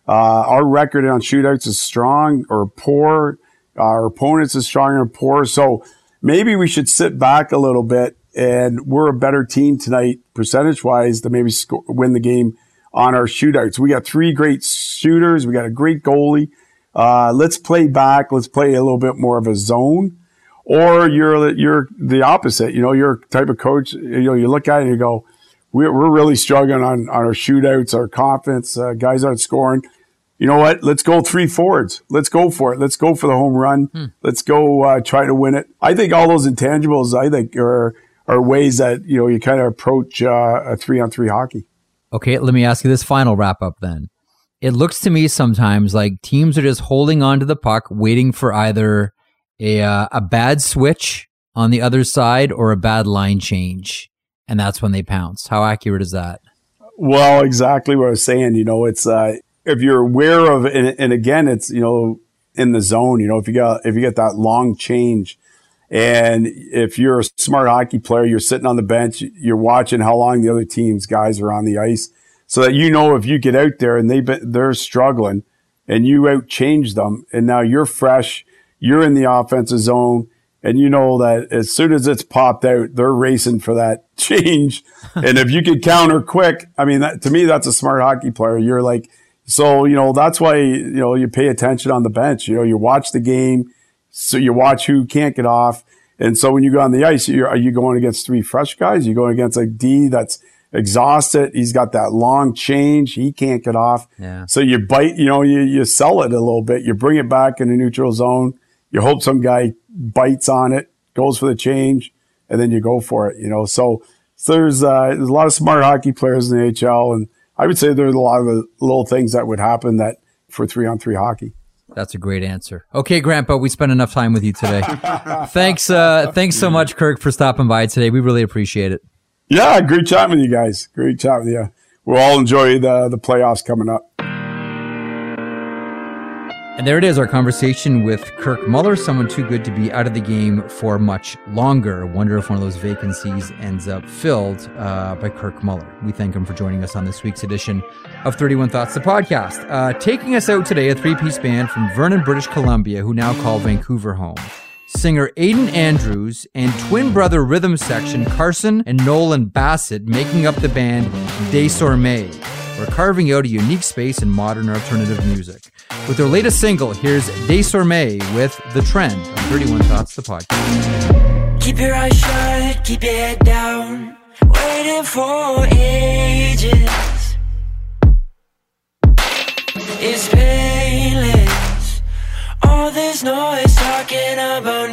Uh, our record on shootouts is strong or poor. Our opponents is strong or poor. So maybe we should sit back a little bit and we're a better team tonight, percentage wise, to maybe sco- win the game on our shootouts. We got three great shooters. We got a great goalie. Uh, let's play back. Let's play a little bit more of a zone. Or you're you're the opposite. You know, you're type of coach. You know, you look at it and you go, "We're we're really struggling on, on our shootouts, our confidence. Uh, guys aren't scoring." You know what? Let's go three forwards. Let's go for it. Let's go for the home run. Hmm. Let's go uh, try to win it. I think all those intangibles. I think are are ways that you know you kind of approach uh, a three on three hockey. Okay, let me ask you this final wrap up then. It looks to me sometimes like teams are just holding on to the puck, waiting for either a uh, a bad switch on the other side or a bad line change, and that's when they pounce. How accurate is that? Well, exactly what I was saying. You know, it's uh, if you're aware of, and, and again, it's you know in the zone. You know, if you got if you get that long change and if you're a smart hockey player, you're sitting on the bench, you're watching how long the other team's guys are on the ice so that you know if you get out there and they they're struggling and you out change them and now you're fresh, you're in the offensive zone and you know that as soon as it's popped out, they're racing for that change. and if you could counter quick, I mean, that, to me, that's a smart hockey player. You're like, so, you know, that's why, you know, you pay attention on the bench. You know, you watch the game so you watch who can't get off. And so when you go on the ice, are you going against three fresh guys? You're going against a D that's exhausted. He's got that long change. He can't get off. Yeah. So you bite, you know, you, you sell it a little bit. You bring it back in the neutral zone. You hope some guy bites on it, goes for the change, and then you go for it, you know. So, so there's, uh, there's a lot of smart hockey players in the HL. And I would say there's a lot of little things that would happen that for three on three hockey. That's a great answer. Okay, Grandpa, we spent enough time with you today. thanks, uh, thanks so much, Kirk, for stopping by today. We really appreciate it. Yeah, great chatting with you guys. Great chatting with you. We'll all enjoy the the playoffs coming up. And there it is, our conversation with Kirk Muller, someone too good to be out of the game for much longer. Wonder if one of those vacancies ends up filled uh, by Kirk Muller. We thank him for joining us on this week's edition of 31 Thoughts, the podcast. Uh, taking us out today, a three piece band from Vernon, British Columbia, who now call Vancouver home. Singer Aidan Andrews and twin brother rhythm section Carson and Nolan Bassett making up the band Désormais. Carving out a unique space in modern alternative music. With their latest single, here's Désormais with The Trend on 31 Thoughts, the podcast. Keep your eyes shut, keep your head down. Waiting for ages. It's painless. All this noise talking about